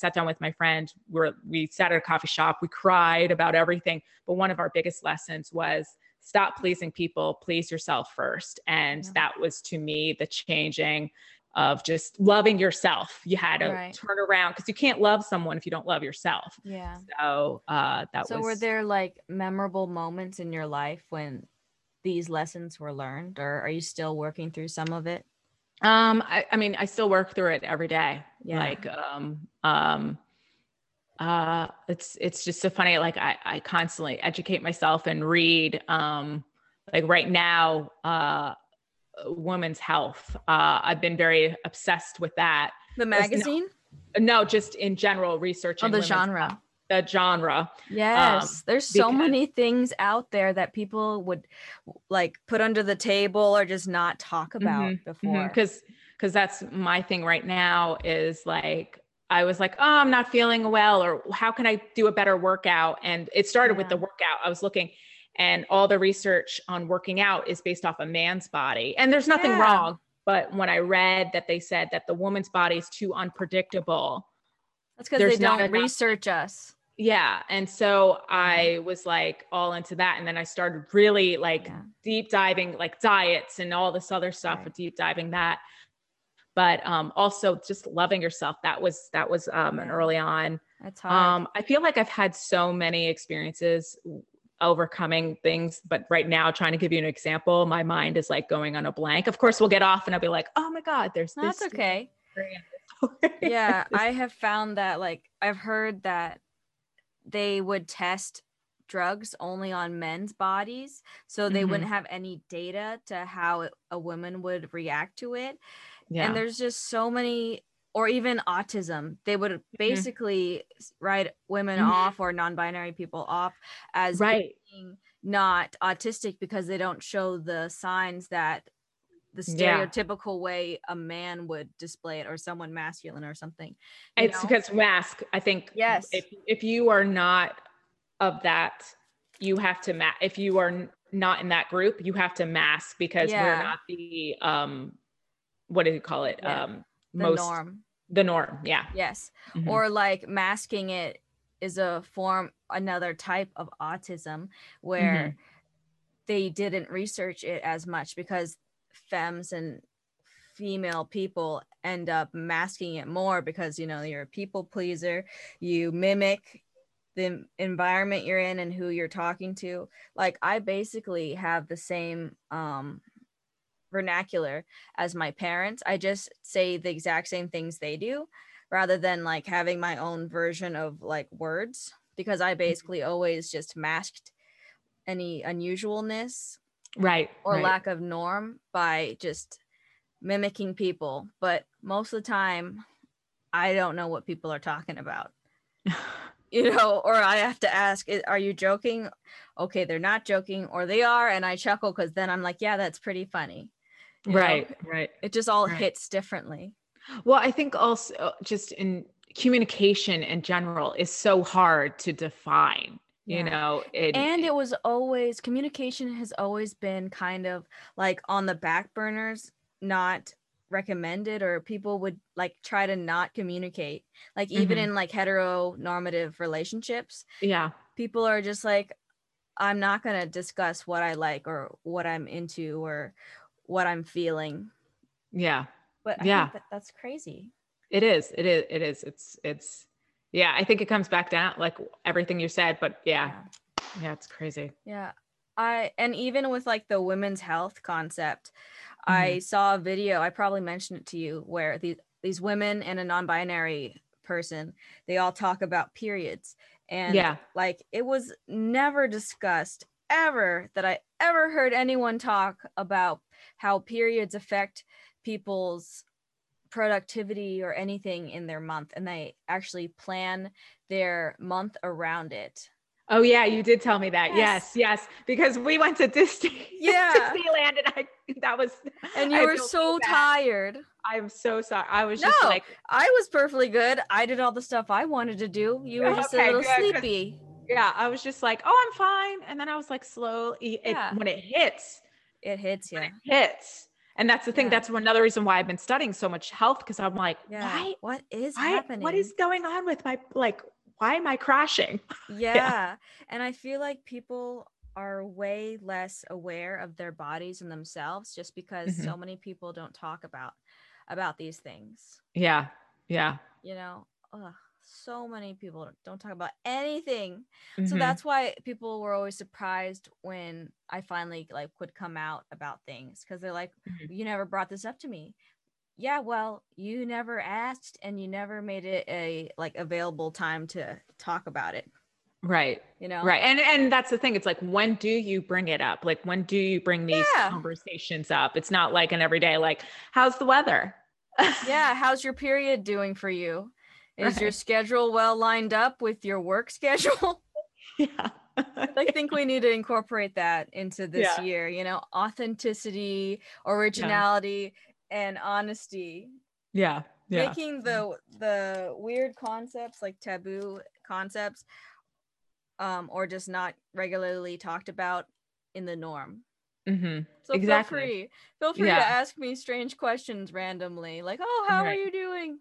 sat down with my friend we we sat at a coffee shop we cried about everything but one of our biggest lessons was stop pleasing people please yourself first and yeah. that was to me the changing of just loving yourself. You had to right. turn around because you can't love someone if you don't love yourself. Yeah. So uh, that so was. So were there like memorable moments in your life when these lessons were learned, or are you still working through some of it? Um, I, I mean, I still work through it every day. Yeah. Like, um, um, uh, it's it's just so funny. Like I, I constantly educate myself and read. Um, like right now, uh, women's health. Uh, I've been very obsessed with that. The magazine? No, no just in general, researching oh, the genre. Health the genre. Yes, um, there's so many things out there that people would like put under the table or just not talk about mm-hmm, before. Because mm-hmm, because that's my thing right now is like I was like, oh, I'm not feeling well, or how can I do a better workout? And it started yeah. with the workout. I was looking, and all the research on working out is based off a man's body, and there's nothing yeah. wrong. But when I read that they said that the woman's body is too unpredictable, that's because they don't research us yeah and so i was like all into that and then i started really like yeah. deep diving like diets and all this other stuff right. deep diving that but um also just loving yourself that was that was um yeah. early on that's hard. um i feel like i've had so many experiences overcoming things but right now trying to give you an example my mind is like going on a blank of course we'll get off and i'll be like oh my god there's that's this okay yeah i have found that like i've heard that they would test drugs only on men's bodies so they mm-hmm. wouldn't have any data to how a woman would react to it yeah. and there's just so many or even autism they would mm-hmm. basically mm-hmm. write women mm-hmm. off or non-binary people off as right. being not autistic because they don't show the signs that the stereotypical yeah. way a man would display it or someone masculine or something. It's know? because mask, I think yes. If if you are not of that, you have to mask if you are not in that group, you have to mask because yeah. we're not the um what do you call it? Yeah. Um the most norm. The norm, yeah. Yes. Mm-hmm. Or like masking it is a form another type of autism where mm-hmm. they didn't research it as much because femmes and female people end up masking it more because you know you're a people pleaser. You mimic the environment you're in and who you're talking to. Like i basically have the same um vernacular as my parents. I just say the exact same things they do rather than like having my own version of like words because i mm-hmm. basically always just masked any unusualness right or right. lack of norm by just mimicking people. But most of the time i don't know what people are talking about. You know or i have to ask are you joking? Okay they're not joking or they are and i chuckle because then i'm like yeah that's pretty funny. You right know? right. It just all right. hits differently. Well i think also uh, just in communication in general is so hard to define you yeah. know it, and it was always communication has always been kind of like on the back burners not recommended or people would like try to not communicate like even mm-hmm. in like heteronormative relationships yeah people are just like i'm not going to discuss what i like or what i'm into or what i'm feeling yeah but I yeah that, that's crazy it is it is it is it's it's yeah i think it comes back down like everything you said but yeah. Yeah, yeah it's crazy. Yeah i and even with like the women's health concept mm-hmm. i saw a video i probably mentioned it to you where these these women and a non-binary person they all talk about periods. And yeah. like it was never discussed ever that i ever heard anyone talk about how periods affect people's productivity or anything in their month and they actually plan their month around it. Oh yeah, you did tell me that. Yes, yes, yes because we went to Disney, yeah. Disneyland, and I that was. And you I were so tired. I'm so sorry. I was no, just like, I was perfectly good. I did all the stuff I wanted to do. You were just okay, a little good, sleepy. Yeah, I was just like, oh, I'm fine, and then I was like, slowly. Yeah. It, when it hits, it hits. Yeah, it hits and that's the thing. Yeah. That's another reason why I've been studying so much health because I'm like, yeah. why? What is why, happening? What is going on with my like? Why am I crashing? Yeah. yeah. And I feel like people are way less aware of their bodies and themselves just because mm-hmm. so many people don't talk about about these things. Yeah. Yeah. You know, ugh so many people don't talk about anything mm-hmm. so that's why people were always surprised when i finally like would come out about things because they're like mm-hmm. you never brought this up to me yeah, well, you never asked and you never made it a like available time to talk about it. Right. You know. Right. And and that's the thing. It's like when do you bring it up? Like when do you bring these yeah. conversations up? It's not like an everyday like how's the weather? yeah, how's your period doing for you? Is right. your schedule well lined up with your work schedule? yeah. I think we need to incorporate that into this yeah. year, you know, authenticity, originality, yeah. and honesty. Yeah. Yeah. Making the the weird concepts like taboo concepts um or just not regularly talked about in the norm. Mm-hmm. So exactly. feel free. Feel free yeah. to ask me strange questions randomly, like, "Oh, how right. are you doing?"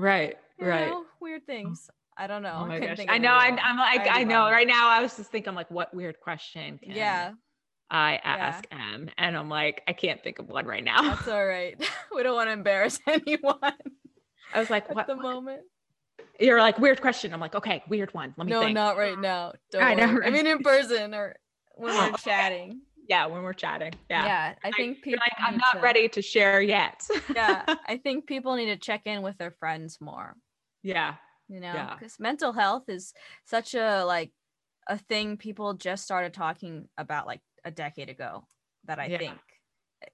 Right. You right. Know, weird things. I don't know. Oh my gosh. I know. I, am like, I, I know. Right now, I was just thinking, like, what weird question? yeah. I ask yeah. M, and I'm like, I can't think of one right now. That's all right. we don't want to embarrass anyone. I was like, what? The what? moment. You're like weird question. I'm like, okay, weird one. Let me. No, think. not right now. Don't I know. Right? I mean, in person or when we're chatting. Yeah, when we're chatting. Yeah. Yeah, I think I, people. Like, I'm not to, ready to share yet. yeah, I think people need to check in with their friends more. Yeah, you know because yeah. mental health is such a like a thing people just started talking about like a decade ago that i yeah. think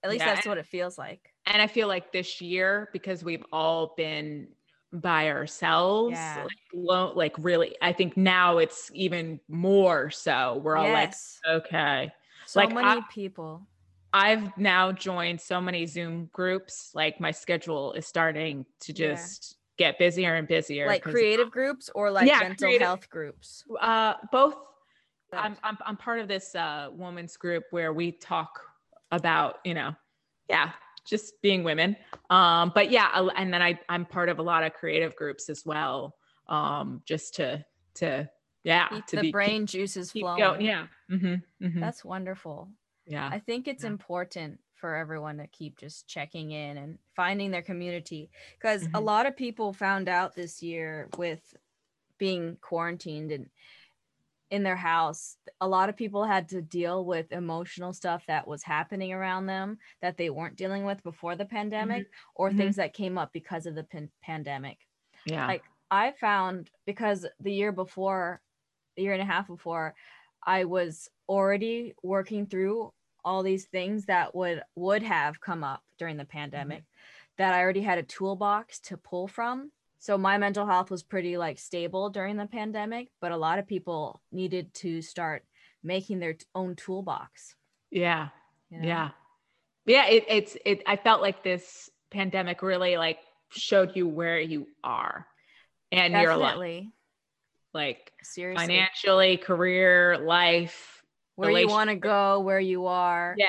at least yeah. that's what it feels like and i feel like this year because we've all been by ourselves yeah. like, lo- like really i think now it's even more so we're all yes. like okay so like many I, people i've now joined so many zoom groups like my schedule is starting to just get busier and busier. Like creative groups or like yeah, mental creative, health groups? Uh, both. I'm, I'm, I'm part of this uh, women's group where we talk about, you know, yeah, just being women. Um, but yeah, and then I, I'm part of a lot of creative groups as well. Um, just to, to, yeah, keep to the be, brain keep, juices flowing. Going. Yeah. Mm-hmm, mm-hmm. That's wonderful. Yeah. I think it's yeah. important for everyone to keep just checking in and finding their community because mm-hmm. a lot of people found out this year with being quarantined and in their house a lot of people had to deal with emotional stuff that was happening around them that they weren't dealing with before the pandemic mm-hmm. or mm-hmm. things that came up because of the pan- pandemic yeah like i found because the year before a year and a half before i was already working through all these things that would would have come up during the pandemic mm-hmm. that I already had a toolbox to pull from. So my mental health was pretty like stable during the pandemic, but a lot of people needed to start making their own toolbox. Yeah. You know? Yeah. Yeah, it, it's it I felt like this pandemic really like showed you where you are and Definitely. your life. Like seriously financially, career, life, where you want to go, where you are. Yeah.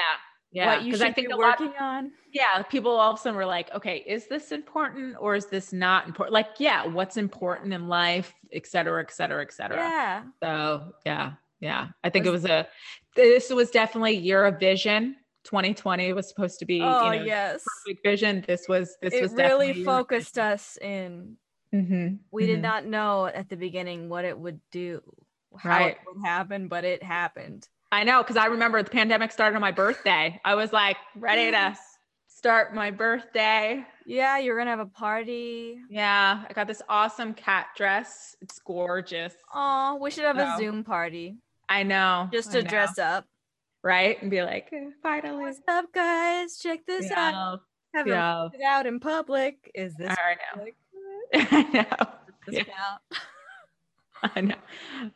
Yeah. What you should I think be working lot, on. Yeah. People all of a sudden were like, okay, is this important or is this not important? Like, yeah, what's important in life, et cetera, et cetera, et cetera. Yeah. So yeah. Yeah. I think was, it was a, this was definitely year of vision. 2020 was supposed to be, oh, you know, yes. perfect vision. This was, this it was really focused us in, mm-hmm. we mm-hmm. did not know at the beginning what it would do, how right. it would happen, but it happened. I know because I remember the pandemic started on my birthday. I was like ready to start my birthday. Yeah, you're gonna have a party. Yeah, I got this awesome cat dress. It's gorgeous. Oh, we should have so, a Zoom party. I know. Just to know. dress up. Right? And be like, finally. What's up, guys? Check this yeah. out. Haven't yeah. it out in public. Is this I know. I know. Yeah. I know.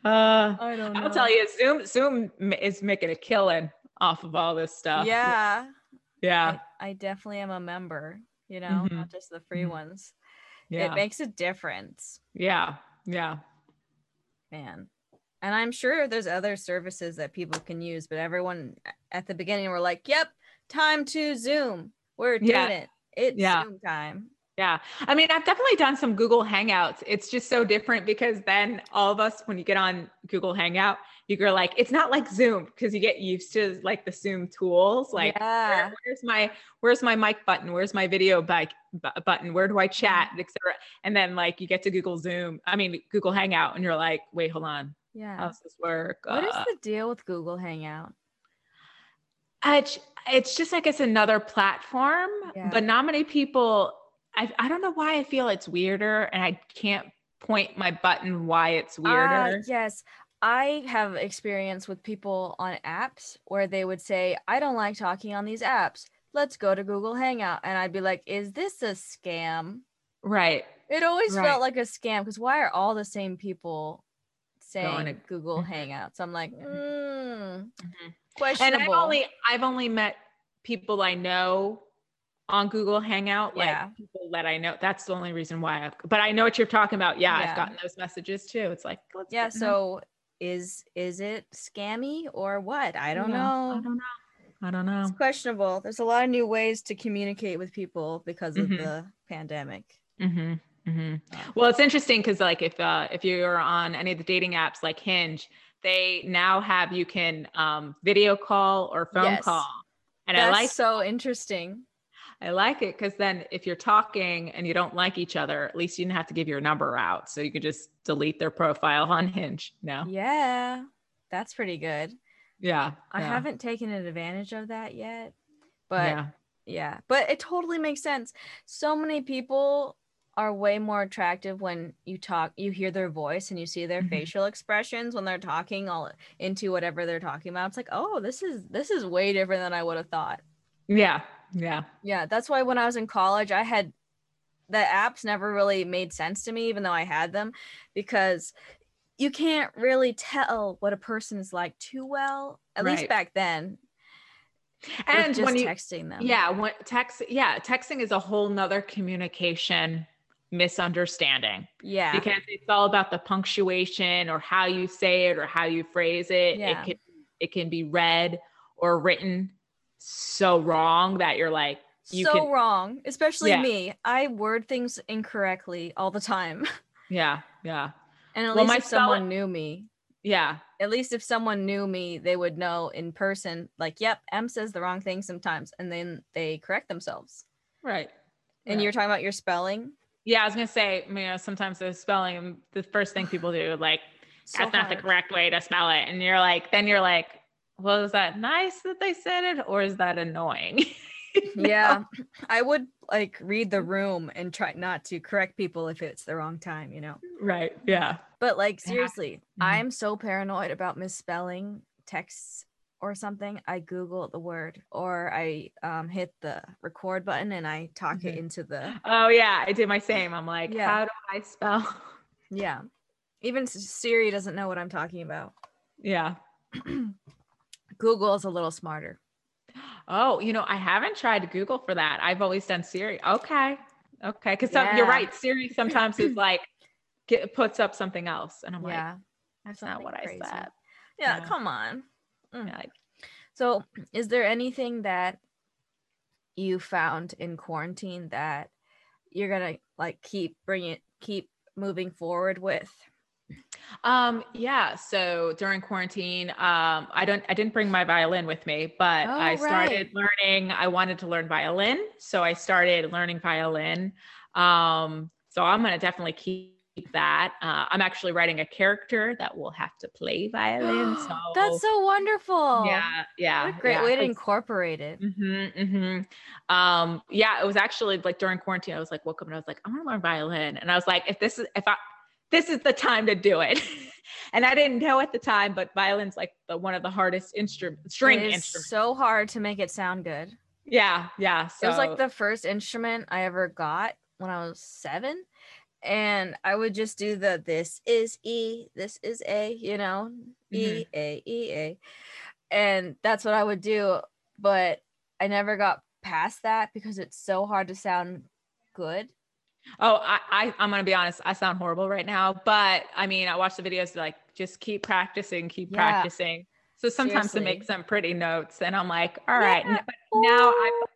Uh, I don't know. I'll tell you, Zoom Zoom is making a killing off of all this stuff. Yeah. Yeah. I, I definitely am a member, you know, mm-hmm. not just the free mm-hmm. ones. Yeah. It makes a difference. Yeah. Yeah. Man. And I'm sure there's other services that people can use, but everyone at the beginning were like, yep, time to Zoom. We're doing yeah. it. It's yeah. Zoom time. Yeah. I mean, I've definitely done some Google Hangouts. It's just so different because then all of us, when you get on Google Hangout, you go like, it's not like Zoom because you get used to like the Zoom tools. Like, yeah. where, where's my where's my mic button? Where's my video bike button? Where do I chat, mm-hmm. etc. And then like you get to Google Zoom, I mean Google Hangout, and you're like, wait, hold on. Yeah. How's this work? What uh, is the deal with Google Hangout? it's, it's just like it's another platform, yeah. but not many people. I, I don't know why I feel it's weirder, and I can't point my button why it's ah, weirder. Uh, yes, I have experience with people on apps where they would say, I don't like talking on these apps. Let's go to Google Hangout. And I'd be like, is this a scam? Right. It always right. felt like a scam because why are all the same people saying to- Google. Hangouts? I'm like, mm, mm-hmm. questionable. And I've only I've only met people I know on Google Hangout, like yeah. people that I know. That's the only reason why I've but I know what you're talking about. Yeah, yeah. I've gotten those messages too. It's like, yeah, so is is it scammy or what? I don't know. I don't know. I don't know. It's questionable. There's a lot of new ways to communicate with people because of mm-hmm. the pandemic. Mm-hmm. Mm-hmm. Well, it's interesting because like if uh, if you're on any of the dating apps like Hinge, they now have you can um, video call or phone yes. call, and That's I like so interesting. I like it because then if you're talking and you don't like each other, at least you didn't have to give your number out. So you could just delete their profile on Hinge now. Yeah, that's pretty good. Yeah. I yeah. haven't taken advantage of that yet, but yeah. yeah, but it totally makes sense. So many people are way more attractive when you talk you hear their voice and you see their mm-hmm. facial expressions when they're talking all into whatever they're talking about it's like oh this is this is way different than i would have thought yeah yeah. Yeah. That's why when I was in college, I had the apps never really made sense to me, even though I had them, because you can't really tell what a person is like too well, at right. least back then. And when you texting them. Yeah, when text yeah, texting is a whole nother communication misunderstanding. Yeah. Because it's all about the punctuation or how you say it or how you phrase it. Yeah. It can it can be read or written so wrong that you're like you so can, wrong especially yeah. me. I word things incorrectly all the time. Yeah yeah. And at well, least if someone knew me. Yeah. At least if someone knew me they would know in person like yep m says the wrong thing sometimes and then they correct themselves. Right. And right. you're talking about your spelling? Yeah i was gonna say you know sometimes the spelling the first thing people do like so that's hard. not the correct way to spell it. And you're like then you're like well, is that nice that they said it or is that annoying? yeah. I would like read the room and try not to correct people if it's the wrong time, you know? Right. Yeah. But like, seriously, yeah. mm-hmm. I'm so paranoid about misspelling texts or something. I Google the word or I um, hit the record button and I talk mm-hmm. it into the. Oh, yeah. I did my same. I'm like, yeah. how do I spell? Yeah. Even Siri doesn't know what I'm talking about. Yeah. Google is a little smarter. Oh, you know, I haven't tried Google for that. I've always done Siri. Okay. Okay. Cause yeah. you're right. Siri sometimes is like, get, puts up something else. And I'm like, yeah. like, that's not what crazy. I said. Yeah, yeah. Come on. Mm. So is there anything that you found in quarantine that you're going to like keep bringing, keep moving forward with? Um, yeah. So during quarantine, um, I don't, I didn't bring my violin with me, but oh, I started right. learning. I wanted to learn violin, so I started learning violin. Um, so I'm gonna definitely keep that. Uh, I'm actually writing a character that will have to play violin. So that's so wonderful. Yeah, yeah. What a great yeah. way to incorporate it. Mm-hmm, mm-hmm. Um, yeah, it was actually like during quarantine. I was like, woke up and I was like, I want to learn violin, and I was like, if this is if I this is the time to do it. and I didn't know at the time, but violin's like the one of the hardest instrument string instruments. So hard to make it sound good. Yeah, yeah. So. It was like the first instrument I ever got when I was seven. And I would just do the this is E, this is A, you know, mm-hmm. E A E A. And that's what I would do. But I never got past that because it's so hard to sound good. Oh, I, I am gonna be honest. I sound horrible right now, but I mean, I watch the videos like just keep practicing, keep yeah. practicing. So sometimes Seriously. to make some pretty notes, and I'm like, all right. Yeah. But now I've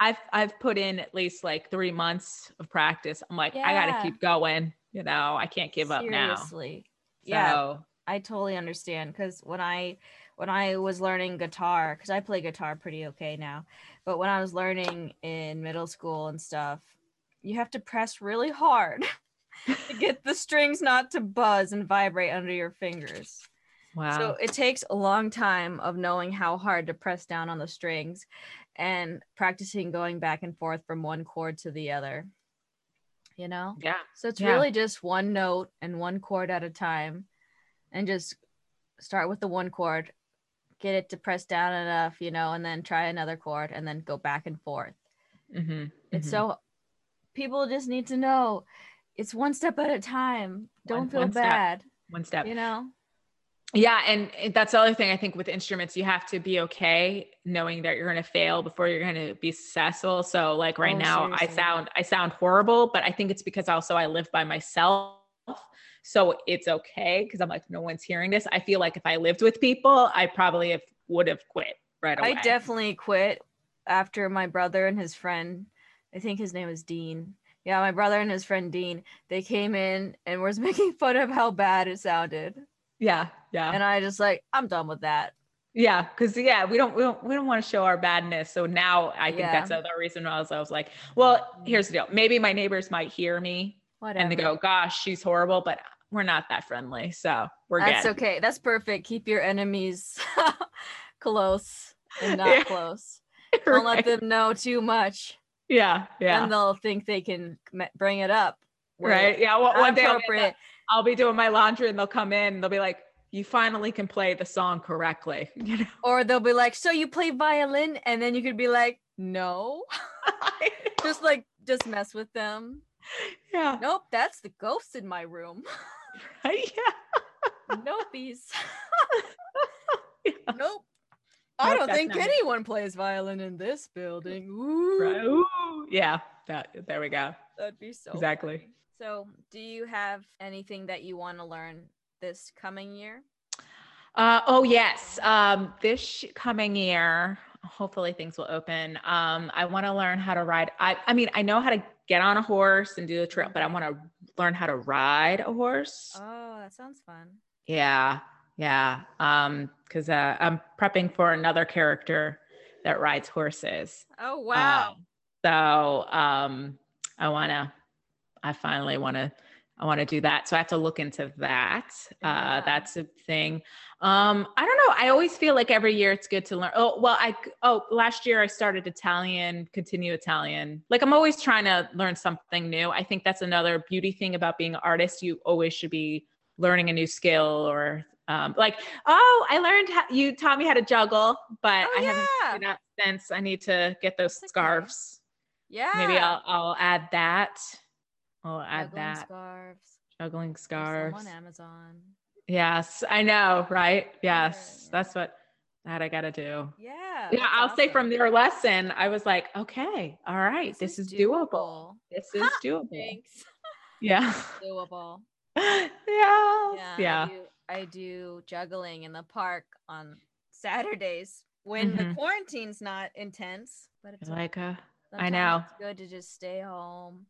I've I've put in at least like three months of practice. I'm like, yeah. I gotta keep going. You know, I can't give Seriously. up now. Seriously. Yeah. I totally understand because when I when I was learning guitar, because I play guitar pretty okay now, but when I was learning in middle school and stuff, you have to press really hard to get the strings not to buzz and vibrate under your fingers. Wow. So it takes a long time of knowing how hard to press down on the strings and practicing going back and forth from one chord to the other. You know? Yeah. So it's yeah. really just one note and one chord at a time and just start with the one chord, get it to press down enough, you know, and then try another chord and then go back and forth. Mm-hmm. It's mm-hmm. so people just need to know it's one step at a time. Don't one, feel one bad. Step. One step. You know? Yeah. And that's the other thing I think with instruments, you have to be okay knowing that you're going to fail before you're going to be successful. So like right oh, now seriously. I sound, I sound horrible, but I think it's because also I live by myself. So it's okay. Cause I'm like, no one's hearing this. I feel like if I lived with people, I probably have, would have quit right away. I definitely quit after my brother and his friend, I think his name is Dean. Yeah, my brother and his friend Dean, they came in and was making fun of how bad it sounded. Yeah, yeah. And I just like, I'm done with that. Yeah, because yeah, we don't we don't we don't want to show our badness. So now I think yeah. that's another reason I was I was like, well, here's the deal. Maybe my neighbors might hear me Whatever. and they go, gosh, she's horrible, but we're not that friendly. So we're That's good. okay. That's perfect. Keep your enemies close and not yeah. close. Don't right. let them know too much. Yeah, yeah. And they'll think they can bring it up. Right. Yeah. Well, one day I'll be, I'll be doing my laundry and they'll come in and they'll be like, you finally can play the song correctly. You know? Or they'll be like, so you play violin? And then you could be like, no. just like, just mess with them. Yeah. Nope, that's the ghost in my room. right? Yeah. Nopees. yeah. Nope. I don't think anyone plays violin in this building. Ooh. Right. Ooh. Yeah. That, there we go. That'd be so exactly. Funny. So, do you have anything that you want to learn this coming year? Uh, oh yes. Um, this coming year, hopefully things will open. Um, I want to learn how to ride. I, I mean, I know how to get on a horse and do the trail, but I want to learn how to ride a horse. Oh, that sounds fun. Yeah. Yeah. Um, cause, uh, I'm prepping for another character that rides horses. Oh, wow. Um, so, um, I want to, I finally want to, I want to do that. So I have to look into that. Uh, yeah. Uh, that's a thing. Um, I don't know. I always feel like every year it's good to learn. Oh, well, I, oh, last year I started Italian, continue Italian. Like I'm always trying to learn something new. I think that's another beauty thing about being an artist. You always should be learning a new skill or um, like, oh, I learned how you taught me how to juggle, but oh, I haven't done that since. I need to get those that's scarves. Okay. Yeah. Maybe I'll, I'll add that. I'll add juggling that. Scarves. Juggling scarves. on Amazon. Yes, I know, right? Yes, yeah. that's what that I got to do. Yeah. Yeah, I'll awesome. say from your lesson, I was like, okay, all right, this, this is, doable. doable. This is doable. Thanks. Yeah. doable. yeah. Yeah. yeah. Do, I do juggling in the park on Saturdays when mm-hmm. the quarantine's not intense, but it's like a I know. It's good to just stay home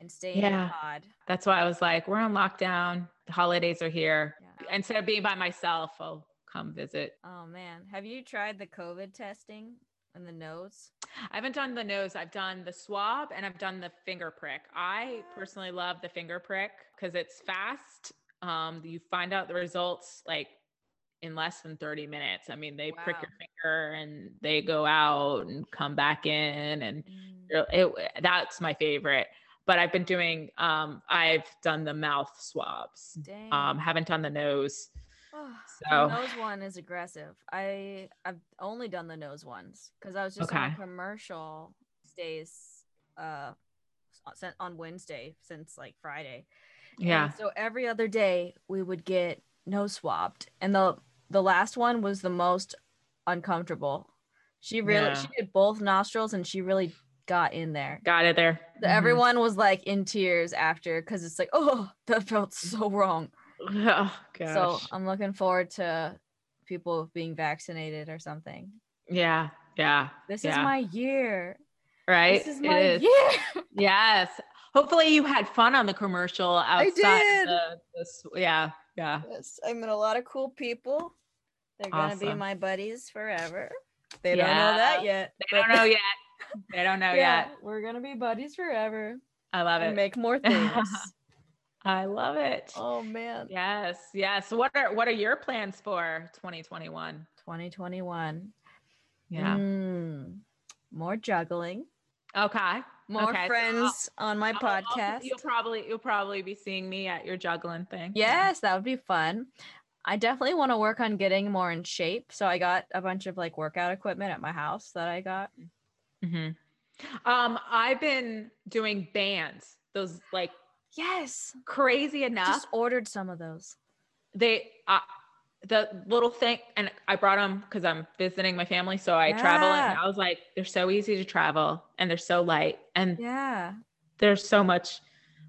and stay yeah. in pod. That's why I was like, we're on lockdown. The holidays are here. Yeah. Instead of being by myself, I'll come visit. Oh man. Have you tried the COVID testing in the nose? I haven't done the nose. I've done the swab and I've done the finger prick. I personally love the finger prick because it's fast. Um, you find out the results like in less than 30 minutes. I mean, they wow. prick your finger and they go out and come back in and mm. it, that's my favorite but I've been doing um I've done the mouth swabs. Dang. Um haven't done the nose. Oh, so the nose one is aggressive. I I've only done the nose ones because I was just okay. on a commercial stays uh on Wednesday since like Friday. Yeah. And so every other day we would get nose swabbed, and the the last one was the most uncomfortable. She really yeah. she did both nostrils, and she really got in there. Got it there. Mm-hmm. Everyone was like in tears after because it's like, oh, that felt so wrong. Oh, gosh. So I'm looking forward to people being vaccinated or something. Yeah. Yeah. This yeah. is my year. Right. This is my is. year. yes. Hopefully you had fun on the commercial outside. I did. The, yeah. Yeah. Yes. I met a lot of cool people. They're awesome. gonna be my buddies forever. They yeah. don't know that yet. They don't know yet. They don't know yeah, yet. We're gonna be buddies forever. I love it. make more things. I love it. Oh man. Yes, yes. What are what are your plans for 2021? 2021. Yeah. Mm, more juggling. Okay. More okay, friends so on my I'll, podcast. I'll, you'll probably you'll probably be seeing me at your juggling thing. Yes, that would be fun. I definitely want to work on getting more in shape. So I got a bunch of like workout equipment at my house that I got. Mm-hmm. Um, I've been doing bands. Those like yes, crazy enough. Just ordered some of those. They uh, the little thing, and I brought them because I'm visiting my family, so I yeah. travel, and I was like, they're so easy to travel, and they're so light, and yeah, there's so much.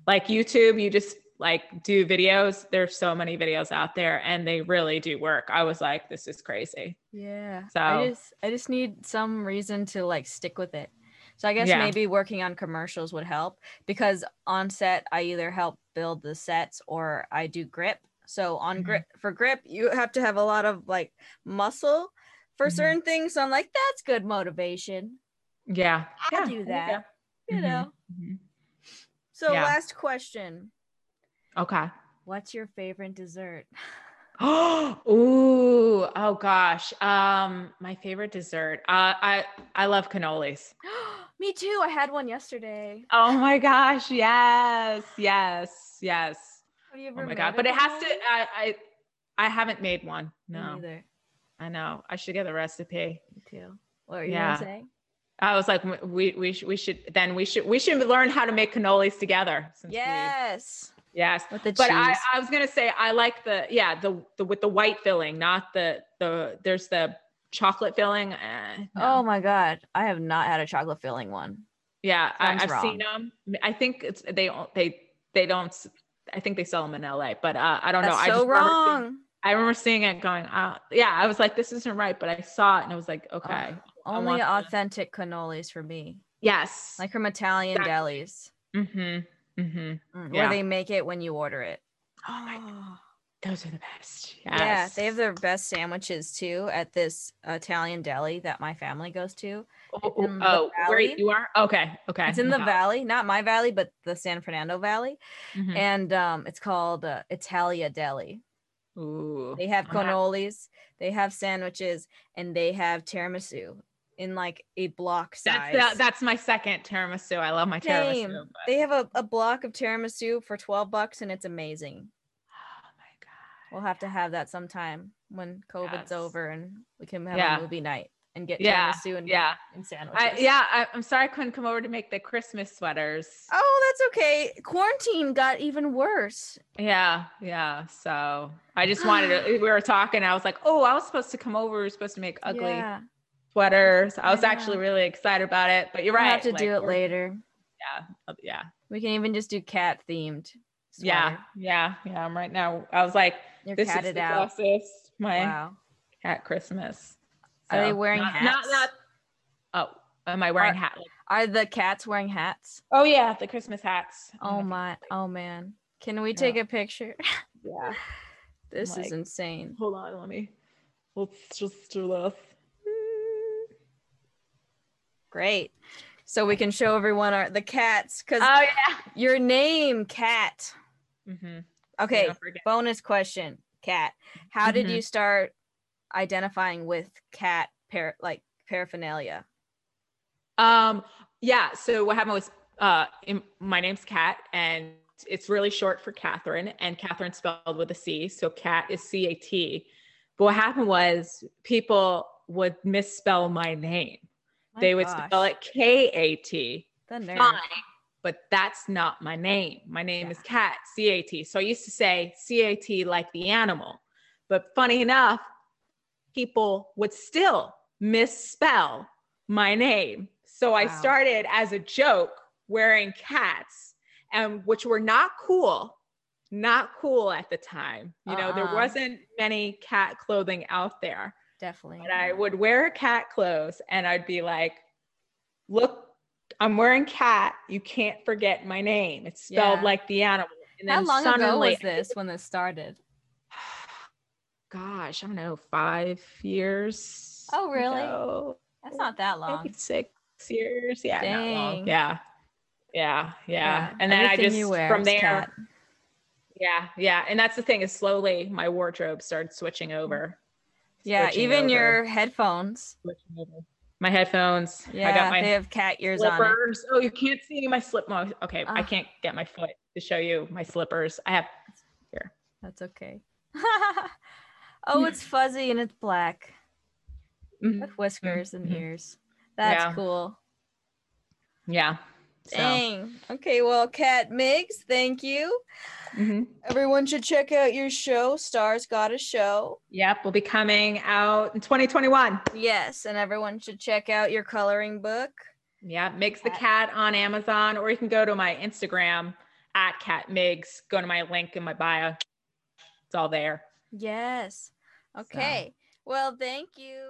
Like YouTube, you just like do videos. There's so many videos out there, and they really do work. I was like, this is crazy. Yeah. So I just I just need some reason to like stick with it. So I guess yeah. maybe working on commercials would help because on set I either help build the sets or I do grip. So on mm-hmm. grip for grip, you have to have a lot of like muscle for mm-hmm. certain things. So I'm like, that's good motivation. Yeah. I'll yeah. do that. You mm-hmm. know. Mm-hmm. So yeah. last question. Okay. What's your favorite dessert? Oh, ooh, oh gosh. Um, my favorite dessert. Uh, I I love cannolis. Me too. I had one yesterday. Oh my gosh. Yes. Yes. Yes. Oh my god. But it has to I I I haven't made one. No. Neither. I know. I should get the recipe. Me too. What are you yeah. gonna? I was like, we we we should then we should we should learn how to make cannolis together. yes. Yes. With the but I, I was gonna say I like the yeah the the with the white filling, not the the there's the chocolate filling. Eh, no. Oh my god, I have not had a chocolate filling one. Yeah, I, have seen them. I think it's they they they don't. I think they sell them in LA, but uh, I don't That's know. So I just wrong. Remember seeing, I remember seeing it going, uh, yeah, I was like, this isn't right, but I saw it and I was like, okay. Oh, only authentic to... cannolis for me. Yes. Like from Italian exactly. delis. Mm-hmm. Mm-hmm. Mm, yeah. Where they make it when you order it. Oh my god. Those are the best. Yes. Yeah, they have the best sandwiches too at this Italian deli that my family goes to. Oh, oh, where you are? Okay, okay. It's in the valley, not my valley, but the San Fernando Valley, mm-hmm. and um, it's called uh, Italia Deli. Ooh, they have cannolis, they have sandwiches, and they have tiramisu in like a block size. That's, that's my second tiramisu. I love my Same. tiramisu. But... They have a, a block of tiramisu for 12 bucks and it's amazing. We'll have to have that sometime when COVID's yes. over and we can have yeah. a movie night and get yeah. tiramisu and, yeah. and sandwiches. I, yeah, I, am sorry I couldn't come over to make the Christmas sweaters. Oh, that's okay. Quarantine got even worse. Yeah, yeah. So I just wanted to. we were talking. I was like, oh, I was supposed to come over. We were supposed to make ugly yeah sweaters. I was actually really excited about it, but you're right. We'll have to like, do it later. Yeah, uh, yeah. We can even just do cat themed. Yeah, yeah, yeah. I'm right now. I was like, you're this is the out. closest my wow. cat Christmas. So, are they wearing not, hats? Not, not. Oh, am I wearing are, hat? Are the cats wearing hats? Oh yeah, the Christmas hats. Oh, oh my, oh man. Can we take yeah. a picture? Yeah. this like, is insane. Hold on, let me. Let's just do this. Great. So we can show everyone our the cats because oh yeah, your name, cat. Mm-hmm. Okay. Bonus question, cat. How mm-hmm. did you start identifying with cat par- like paraphernalia? Um. Yeah. So what happened was, uh, in, my name's Cat, and it's really short for Catherine, and Catherine spelled with a C. So Cat is C A T. But what happened was people would misspell my name they would gosh. spell it K A T. Fine, but that's not my name. My name yeah. is Cat, C A T. So I used to say C A T like the animal. But funny enough, people would still misspell my name. So wow. I started as a joke wearing cats, and which were not cool, not cool at the time. You know, uh-uh. there wasn't many cat clothing out there. Definitely. And I would wear cat clothes and I'd be like, look, I'm wearing cat. You can't forget my name. It's spelled yeah. like the animal. And How long suddenly, ago was this when this started? Gosh, I don't know, five years. Oh, really? Ago. That's not that long. Maybe six years. Yeah, Dang. not long. Yeah. Yeah, yeah. yeah. And then I just from there. Cat. Yeah, yeah. And that's the thing is slowly my wardrobe started switching over. Yeah, even over. your headphones. My headphones. Yeah, I got my they have cat ears slippers. on it. Oh, you can't see my slip. Okay, uh, I ah. can't get my foot to show you my slippers. I have here. That's okay. oh, it's fuzzy and it's black mm-hmm. with whiskers mm-hmm. and ears. That's yeah. cool. Yeah. So. Dang. Okay. Well, Kat Migs, thank you. Mm-hmm. Everyone should check out your show, Stars Got a Show. Yep, We'll be coming out in 2021. Yes, and everyone should check out your coloring book. Yeah, Migs the Cat on Amazon, or you can go to my Instagram at Kat Migs. Go to my link in my bio. It's all there. Yes. Okay. So. Well, thank you.